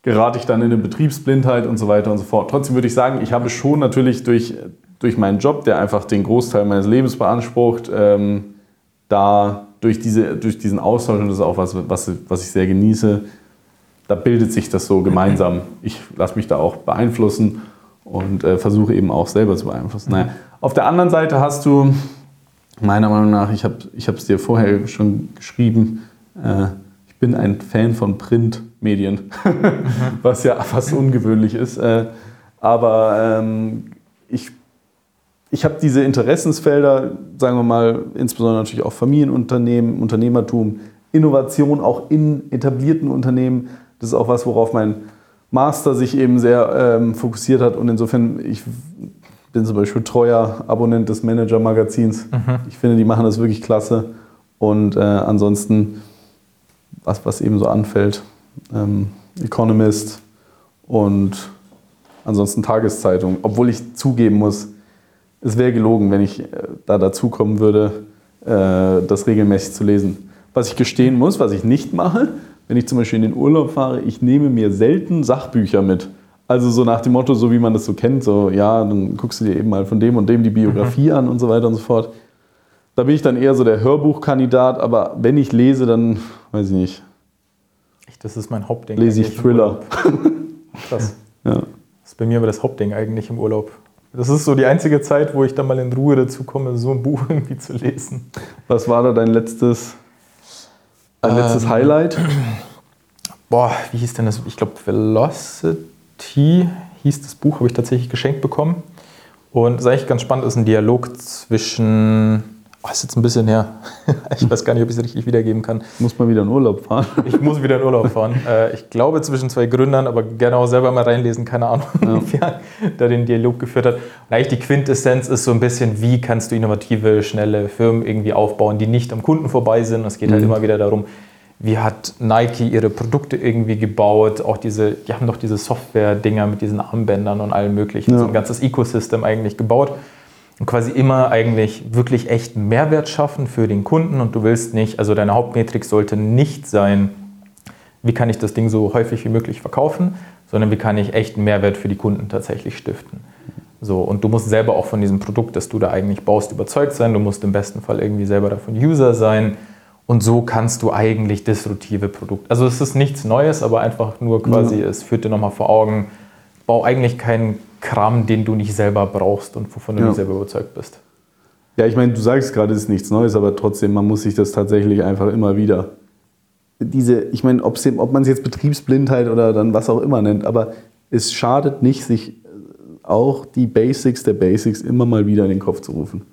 gerate ich dann in eine Betriebsblindheit und so weiter und so fort. Trotzdem würde ich sagen, ich habe schon natürlich durch, durch meinen Job, der einfach den Großteil meines Lebens beansprucht, ähm, da durch, diese, durch diesen Austausch, und das ist auch was, was, was ich sehr genieße, da bildet sich das so gemeinsam. Ich lasse mich da auch beeinflussen und äh, versuche eben auch selber zu beeinflussen. Naja, auf der anderen Seite hast du, meiner Meinung nach, ich habe es dir vorher schon geschrieben, äh, ich bin ein Fan von Printmedien, was ja fast ungewöhnlich ist. Äh, aber ähm, ich, ich habe diese Interessensfelder, sagen wir mal, insbesondere natürlich auch Familienunternehmen, Unternehmertum, Innovation auch in etablierten Unternehmen. Das ist auch was, worauf mein Master sich eben sehr ähm, fokussiert hat und insofern, ich bin zum Beispiel treuer Abonnent des Manager-Magazins. Mhm. Ich finde, die machen das wirklich klasse und äh, ansonsten, was, was eben so anfällt, ähm, Economist und ansonsten Tageszeitung, obwohl ich zugeben muss, es wäre gelogen, wenn ich äh, da dazukommen würde, äh, das regelmäßig zu lesen. Was ich gestehen muss, was ich nicht mache, wenn ich zum Beispiel in den Urlaub fahre, ich nehme mir selten Sachbücher mit. Also so nach dem Motto, so wie man das so kennt, so ja, dann guckst du dir eben mal von dem und dem die Biografie mhm. an und so weiter und so fort. Da bin ich dann eher so der Hörbuchkandidat, aber wenn ich lese, dann weiß ich nicht. Das ist mein Hauptding. Lese ich Thriller. Krass. Ja. Das ist bei mir aber das Hauptding eigentlich im Urlaub. Das ist so die einzige Zeit, wo ich dann mal in Ruhe dazu komme, so ein Buch irgendwie zu lesen. Was war da dein letztes Ein letztes Ähm, Highlight. Boah, wie hieß denn das? Ich glaube, Velocity hieß das Buch, habe ich tatsächlich geschenkt bekommen. Und das ist eigentlich ganz spannend, ist ein Dialog zwischen. Oh, ist jetzt ein bisschen her. ich weiß gar nicht, ob ich es richtig wiedergeben kann. Muss mal wieder in Urlaub fahren. Ich muss wieder in Urlaub fahren. Äh, ich glaube zwischen zwei Gründern, aber gerne auch selber mal reinlesen, keine Ahnung, wer da den Dialog geführt hat. Und eigentlich die Quintessenz ist so ein bisschen, wie kannst du innovative, schnelle Firmen irgendwie aufbauen, die nicht am Kunden vorbei sind. Es geht halt immer wieder darum, wie hat Nike ihre Produkte irgendwie gebaut, auch diese, die haben doch diese Software-Dinger mit diesen Armbändern und allem möglichen, Ja. so ein ganzes Ecosystem eigentlich gebaut und quasi immer eigentlich wirklich echten Mehrwert schaffen für den Kunden und du willst nicht, also deine Hauptmetrik sollte nicht sein, wie kann ich das Ding so häufig wie möglich verkaufen, sondern wie kann ich echten Mehrwert für die Kunden tatsächlich stiften. So, und du musst selber auch von diesem Produkt, das du da eigentlich baust, überzeugt sein. Du musst im besten Fall irgendwie selber davon User sein. Und so kannst du eigentlich disruptive Produkte. Also es ist nichts Neues, aber einfach nur quasi, es führt dir nochmal vor Augen, bau eigentlich keinen Kram, den du nicht selber brauchst und wovon du Ja. nicht selber überzeugt bist. Ja, ich meine, du sagst gerade, es ist nichts Neues, aber trotzdem, man muss sich das tatsächlich einfach immer wieder. Diese, ich meine, ob man es jetzt Betriebsblindheit oder dann was auch immer nennt, aber es schadet nicht, sich äh, auch die Basics der Basics immer mal wieder in den Kopf zu rufen.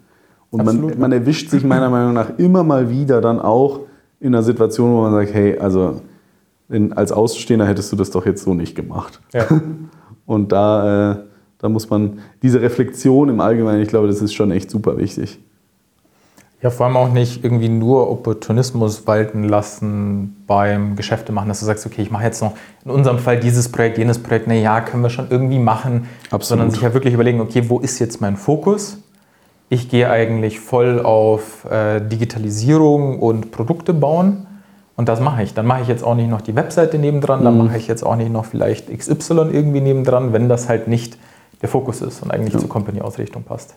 Und man, man erwischt sich meiner Meinung nach immer mal wieder dann auch in einer Situation, wo man sagt, hey, also in, als Außenstehender hättest du das doch jetzt so nicht gemacht. Ja. Und da, äh, da muss man diese Reflexion im Allgemeinen, ich glaube, das ist schon echt super wichtig. Ja, vor allem auch nicht irgendwie nur Opportunismus walten lassen beim Geschäfte machen, dass du sagst, okay, ich mache jetzt noch in unserem Fall dieses Projekt, jenes Projekt, na ja, können wir schon irgendwie machen, Absolut. sondern sich ja wirklich überlegen, okay, wo ist jetzt mein Fokus? Ich gehe eigentlich voll auf äh, Digitalisierung und Produkte bauen und das mache ich. Dann mache ich jetzt auch nicht noch die Webseite nebendran, dann mache ich jetzt auch nicht noch vielleicht XY irgendwie nebendran, wenn das halt nicht der Fokus ist und eigentlich zur Company-Ausrichtung passt.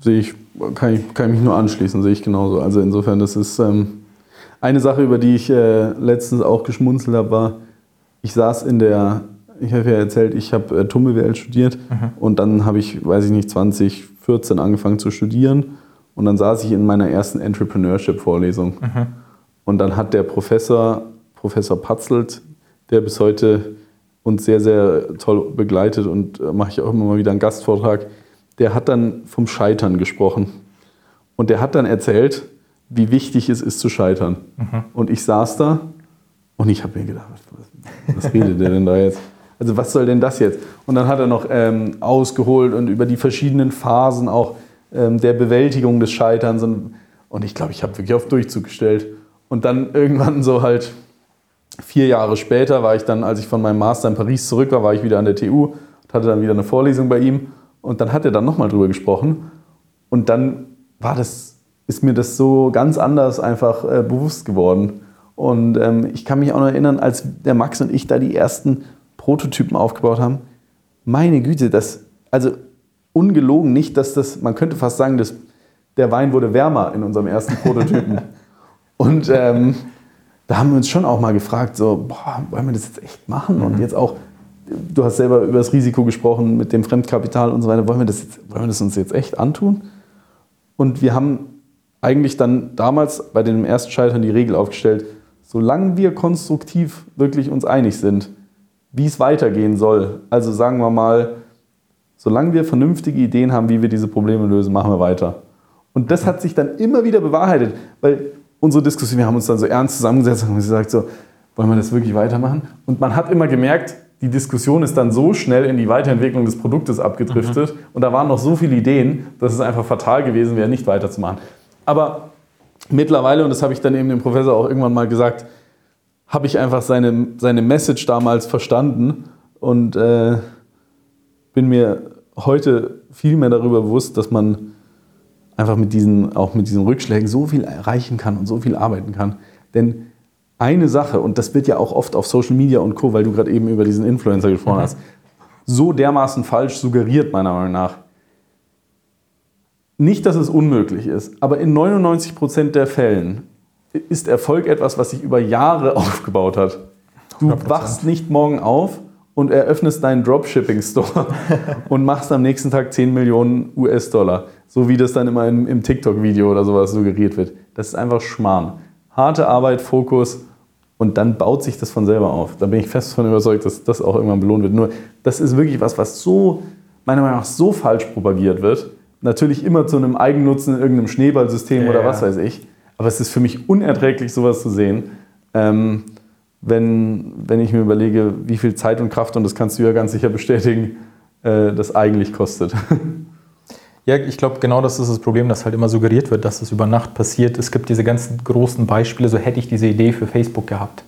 Sehe ich, kann ich, kann ich mich nur anschließen, sehe ich genauso. Also insofern, das ist ähm, eine Sache, über die ich äh, letztens auch geschmunzelt habe, war, ich saß in der, ich habe ja erzählt, ich habe äh, TUM-BWL studiert und dann habe ich, weiß ich nicht, 2014 angefangen zu studieren und dann saß ich in meiner ersten Entrepreneurship-Vorlesung. Und dann hat der Professor, Professor Patzelt, der bis heute uns sehr, sehr toll begleitet und äh, mache ich auch immer mal wieder einen Gastvortrag, der hat dann vom Scheitern gesprochen. Und der hat dann erzählt, wie wichtig es ist zu scheitern. Und ich saß da und ich habe mir gedacht, was, was redet der denn da jetzt? Also was soll denn das jetzt? Und dann hat er noch ähm, ausgeholt und über die verschiedenen Phasen auch ähm, der Bewältigung des Scheiterns. Und, und ich glaube, ich habe wirklich auf Durchzug gestellt. Und dann irgendwann so halt vier Jahre später war ich dann, als ich von meinem Master in Paris zurück war, war ich wieder an der TU und hatte dann wieder eine Vorlesung bei ihm. Und dann hat er dann nochmal drüber gesprochen. Und dann war das, ist mir das so ganz anders einfach äh, bewusst geworden. Und ähm, ich kann mich auch noch erinnern, als der Max und ich da die ersten Prototypen aufgebaut haben. Meine Güte, das, also ungelogen nicht, dass das, man könnte fast sagen, dass der Wein wurde wärmer in unserem ersten Prototypen. und ähm, da haben wir uns schon auch mal gefragt, so, boah, wollen wir das jetzt echt machen? Und jetzt auch, du hast selber über das Risiko gesprochen mit dem Fremdkapital und so weiter, wollen wir das, jetzt, wollen wir das uns jetzt echt antun? Und wir haben eigentlich dann damals bei dem ersten Scheitern die Regel aufgestellt, solange wir konstruktiv wirklich uns einig sind, wie es weitergehen soll, also sagen wir mal, solange wir vernünftige Ideen haben, wie wir diese Probleme lösen, machen wir weiter. Und das hat sich dann immer wieder bewahrheitet, weil unsere Diskussion, wir haben uns dann so ernst zusammengesetzt und haben gesagt, so, wollen wir das wirklich weitermachen? Und man hat immer gemerkt, die Diskussion ist dann so schnell in die Weiterentwicklung des Produktes abgedriftet und da waren noch so viele Ideen, dass es einfach fatal gewesen wäre, nicht weiterzumachen. Aber mittlerweile, und das habe ich dann eben dem Professor auch irgendwann mal gesagt, habe ich einfach seine, seine Message damals verstanden und äh, bin mir heute viel mehr darüber bewusst, dass man einfach mit diesen, auch mit diesen Rückschlägen so viel erreichen kann und so viel arbeiten kann. Denn eine Sache, und das wird ja auch oft auf Social Media und Co., weil du gerade eben über diesen Influencer gesprochen hast, so dermaßen falsch suggeriert, meiner Meinung nach. Nicht, dass es unmöglich ist, aber in 99% der Fällen ist Erfolg etwas, was sich über Jahre aufgebaut hat. Du 100%. wachst nicht morgen auf und eröffnest deinen Dropshipping-Store und machst am nächsten Tag 10 Millionen US-Dollar. So wie das dann immer im, im TikTok-Video oder sowas suggeriert wird. Das ist einfach Schmarrn. harte Arbeit, Fokus und dann baut sich das von selber auf. Da bin ich fest davon überzeugt, dass das auch irgendwann belohnt wird. Nur das ist wirklich was, was so, meiner Meinung nach, so falsch propagiert wird. Natürlich immer zu einem Eigennutzen in irgendeinem Schneeballsystem Ja, oder was weiß ich. Aber es ist für mich unerträglich, sowas zu sehen. Ähm, wenn, wenn ich mir überlege, wie viel Zeit und Kraft, und das kannst du ja ganz sicher bestätigen, äh, das eigentlich kostet. Ja, ich glaube, genau das ist das Problem, dass halt immer suggeriert wird, dass das über Nacht passiert. Es gibt diese ganzen großen Beispiele, so hätte ich diese Idee für Facebook gehabt.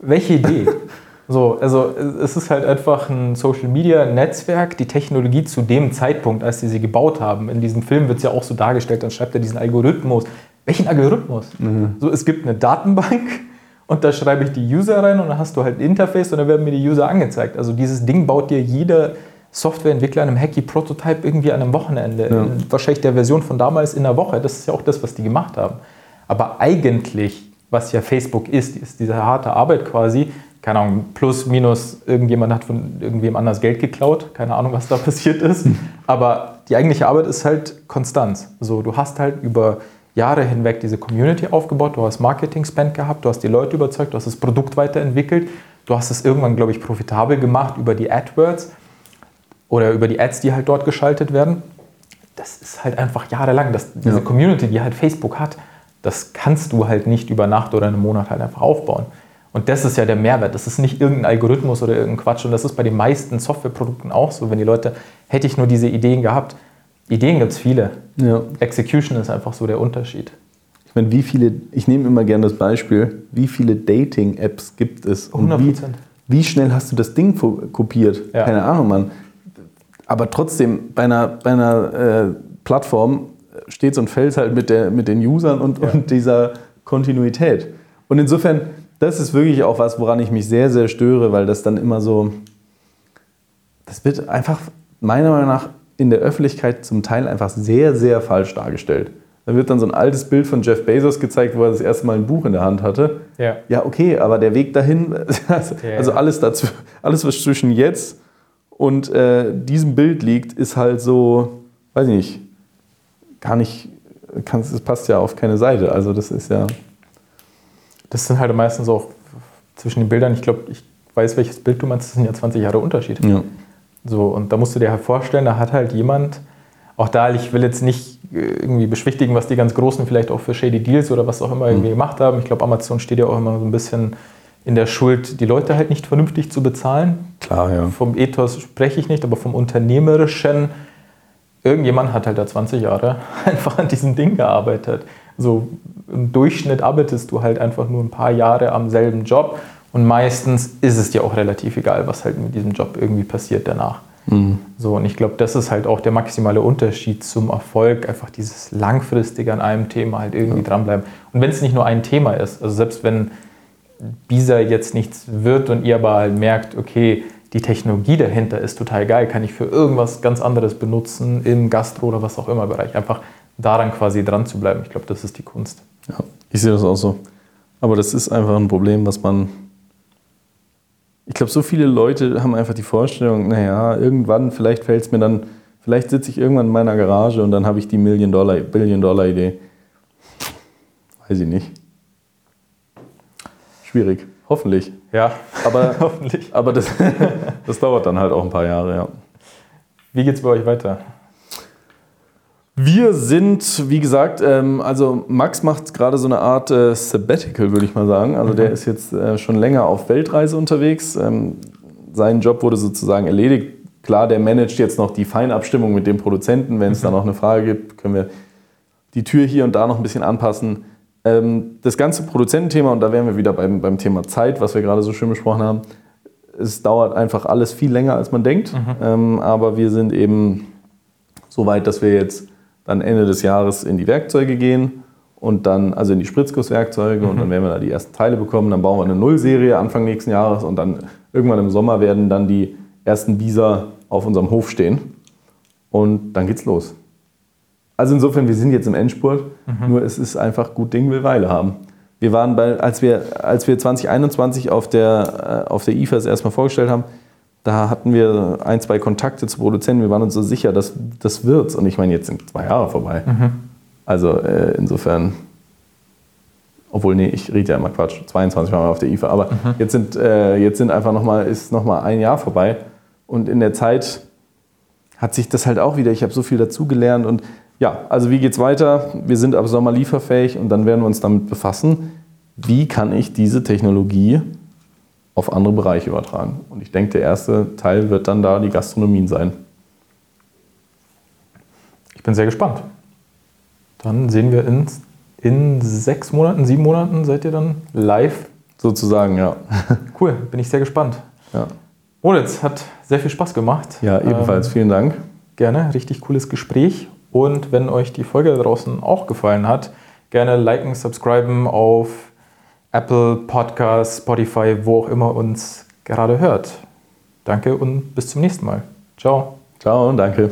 Welche Idee? so, also es ist halt einfach ein Social Media Netzwerk, die Technologie zu dem Zeitpunkt, als sie sie gebaut haben. In diesem Film wird es ja auch so dargestellt, dann schreibt er diesen Algorithmus. Welchen Algorithmus? So, es gibt eine Datenbank und da schreibe ich die User rein und dann hast du halt ein Interface und dann werden mir die User angezeigt. Also dieses Ding baut dir jeder Softwareentwickler in einem Hacky Prototype irgendwie an einem Wochenende. Ja. In wahrscheinlich der Version von damals in einer Woche. Das ist ja auch das, was die gemacht haben. Aber eigentlich, was ja Facebook ist, ist diese harte Arbeit quasi. Keine Ahnung, plus, minus, irgendjemand hat von irgendwem anders Geld geklaut. Keine Ahnung, was da passiert ist. Aber die eigentliche Arbeit ist halt Konstanz. So, du hast halt über Jahre hinweg diese Community aufgebaut, du hast Marketing-Spend gehabt, du hast die Leute überzeugt, du hast das Produkt weiterentwickelt, du hast es irgendwann, glaube ich, profitabel gemacht über die AdWords oder über die Ads, die halt dort geschaltet werden. Das ist halt einfach jahrelang. Das, diese Ja. Community, die halt Facebook hat, das kannst du halt nicht über Nacht oder einen Monat halt einfach aufbauen. Und das ist ja der Mehrwert. Das ist nicht irgendein Algorithmus oder irgendein Quatsch. Und das ist bei den meisten Softwareprodukten auch so. Wenn die Leute, hätte ich nur diese Ideen gehabt, Ideen gibt es viele. Ja. Execution ist einfach so der Unterschied. Ich meine, wie viele, ich nehme immer gerne das Beispiel, wie viele Dating-Apps gibt es? Und 100%. wie, wie schnell hast du das Ding kopiert? Ja. Keine Ahnung, Mann. Aber trotzdem, bei einer, bei einer äh, Plattform steht und fällt halt mit, der, mit den Usern und, Ja. und dieser Kontinuität. Und insofern, das ist wirklich auch was, woran ich mich sehr, sehr störe, weil das dann immer so, das wird einfach meiner Meinung nach in der Öffentlichkeit zum Teil einfach sehr, sehr falsch dargestellt. Da wird dann so ein altes Bild von Jeff Bezos gezeigt, wo er das erste Mal ein Buch in der Hand hatte. Ja. Ja, okay, aber der Weg dahin, also, Ja, also ja. alles dazu, alles was zwischen jetzt und äh, diesem Bild liegt, ist halt so, weiß ich nicht, gar nicht, kann, es passt ja auf keine Seite. Also das ist ja, Das sind halt meistens auch zwischen den Bildern, ich glaube, ich weiß, welches Bild du meinst, das sind ja 20 Jahre Unterschied. ja. So, und da musst du dir halt vorstellen, da hat halt jemand, auch da, ich will jetzt nicht äh, irgendwie beschwichtigen, was die ganz Großen vielleicht auch für Shady Deals oder was auch immer irgendwie gemacht haben. Ich glaube, Amazon steht ja auch immer so ein bisschen in der Schuld, die Leute halt nicht vernünftig zu bezahlen. klar, ja. Vom Ethos spreche ich nicht, aber vom Unternehmerischen, irgendjemand hat halt da 20 Jahre einfach an diesem Ding gearbeitet. So im Durchschnitt arbeitest du halt einfach nur ein paar Jahre am selben Job und meistens ist es dir auch relativ egal, was halt mit diesem Job irgendwie passiert danach. So, und ich glaube, das ist halt auch der maximale Unterschied zum Erfolg, einfach dieses langfristige an einem Thema halt irgendwie dranbleiben. Und wenn es nicht nur ein Thema ist, also selbst wenn Bisa jetzt nichts wird und ihr aber halt merkt, okay, die Technologie dahinter ist total geil, kann ich für irgendwas ganz anderes benutzen, im Gastro oder was auch immer Bereich. Einfach daran quasi dran zu bleiben. Ich glaube, das ist die Kunst. ja. Ich sehe das auch so. Aber das ist einfach ein Problem, was man. Ich glaube, so viele Leute haben einfach die Vorstellung, naja, irgendwann, vielleicht fällt es mir dann, vielleicht sitze ich irgendwann in meiner Garage und dann habe ich die Million-Dollar, Billion-Dollar-Idee. Weiß ich nicht. Schwierig. Hoffentlich. Ja, Aber, hoffentlich. aber das, das dauert dann halt auch ein paar Jahre, ja. Wie geht's bei euch weiter? Wir sind, wie gesagt, ähm, also Max macht gerade so eine Art äh, Sabbatical, würde ich mal sagen. Also der ist jetzt äh, schon länger auf Weltreise unterwegs. Ähm, sein Job wurde sozusagen erledigt. Klar, der managt jetzt noch die Feinabstimmung mit dem Produzenten. Wenn es da noch eine Frage gibt, können wir die Tür hier und da noch ein bisschen anpassen. Ähm, das ganze Produzententhema, und da wären wir wieder beim, beim Thema Zeit, was wir gerade so schön besprochen haben, es dauert einfach alles viel länger, als man denkt. Ähm, aber wir sind eben so weit, dass wir jetzt dann Ende des Jahres in die Werkzeuge gehen und dann, also in die Spritzgusswerkzeuge und dann werden wir da die ersten Teile bekommen. Dann bauen wir eine Nullserie Anfang nächsten Jahres und dann irgendwann im Sommer werden dann die ersten Bisa auf unserem Hof stehen und dann geht's los. Also insofern, wir sind jetzt im Endspurt, nur es ist einfach gut Ding will Weile haben. Wir waren bei, als wir, als wir 2021 auf der, äh, auf der IFAS erstmal vorgestellt haben, da hatten wir ein, zwei Kontakte zu Produzenten. Wir waren uns so sicher, dass das wird's. Und ich meine, jetzt sind zwei Jahre vorbei. Also äh, insofern obwohl, nee, ich rede ja immer Quatsch, 22 waren wir auf der IFA, aber mhm. jetzt, sind, äh, jetzt sind einfach noch mal, ist nochmal ein Jahr vorbei und in der Zeit hat sich das halt auch wieder, ich habe so viel dazugelernt und ja, also wie geht es weiter? Wir sind ab Sommer lieferfähig und dann werden wir uns damit befassen, wie kann ich diese Technologie auf andere Bereiche übertragen. Und ich denke, der erste Teil wird dann da die Gastronomien sein. Ich bin sehr gespannt. Dann sehen wir uns in sechs Monaten, sieben Monaten seid ihr dann live. Sozusagen, ja. Cool, bin ich sehr gespannt. Ja. Moritz, hat sehr viel Spaß gemacht. Ja, ebenfalls. Ähm, Vielen Dank. Gerne, richtig cooles Gespräch. Und wenn euch die Folge da draußen auch gefallen hat, gerne liken, subscriben auf Apple Podcasts, Spotify, wo auch immer uns gerade hört. Danke und bis zum nächsten Mal. Ciao. Ciao und danke.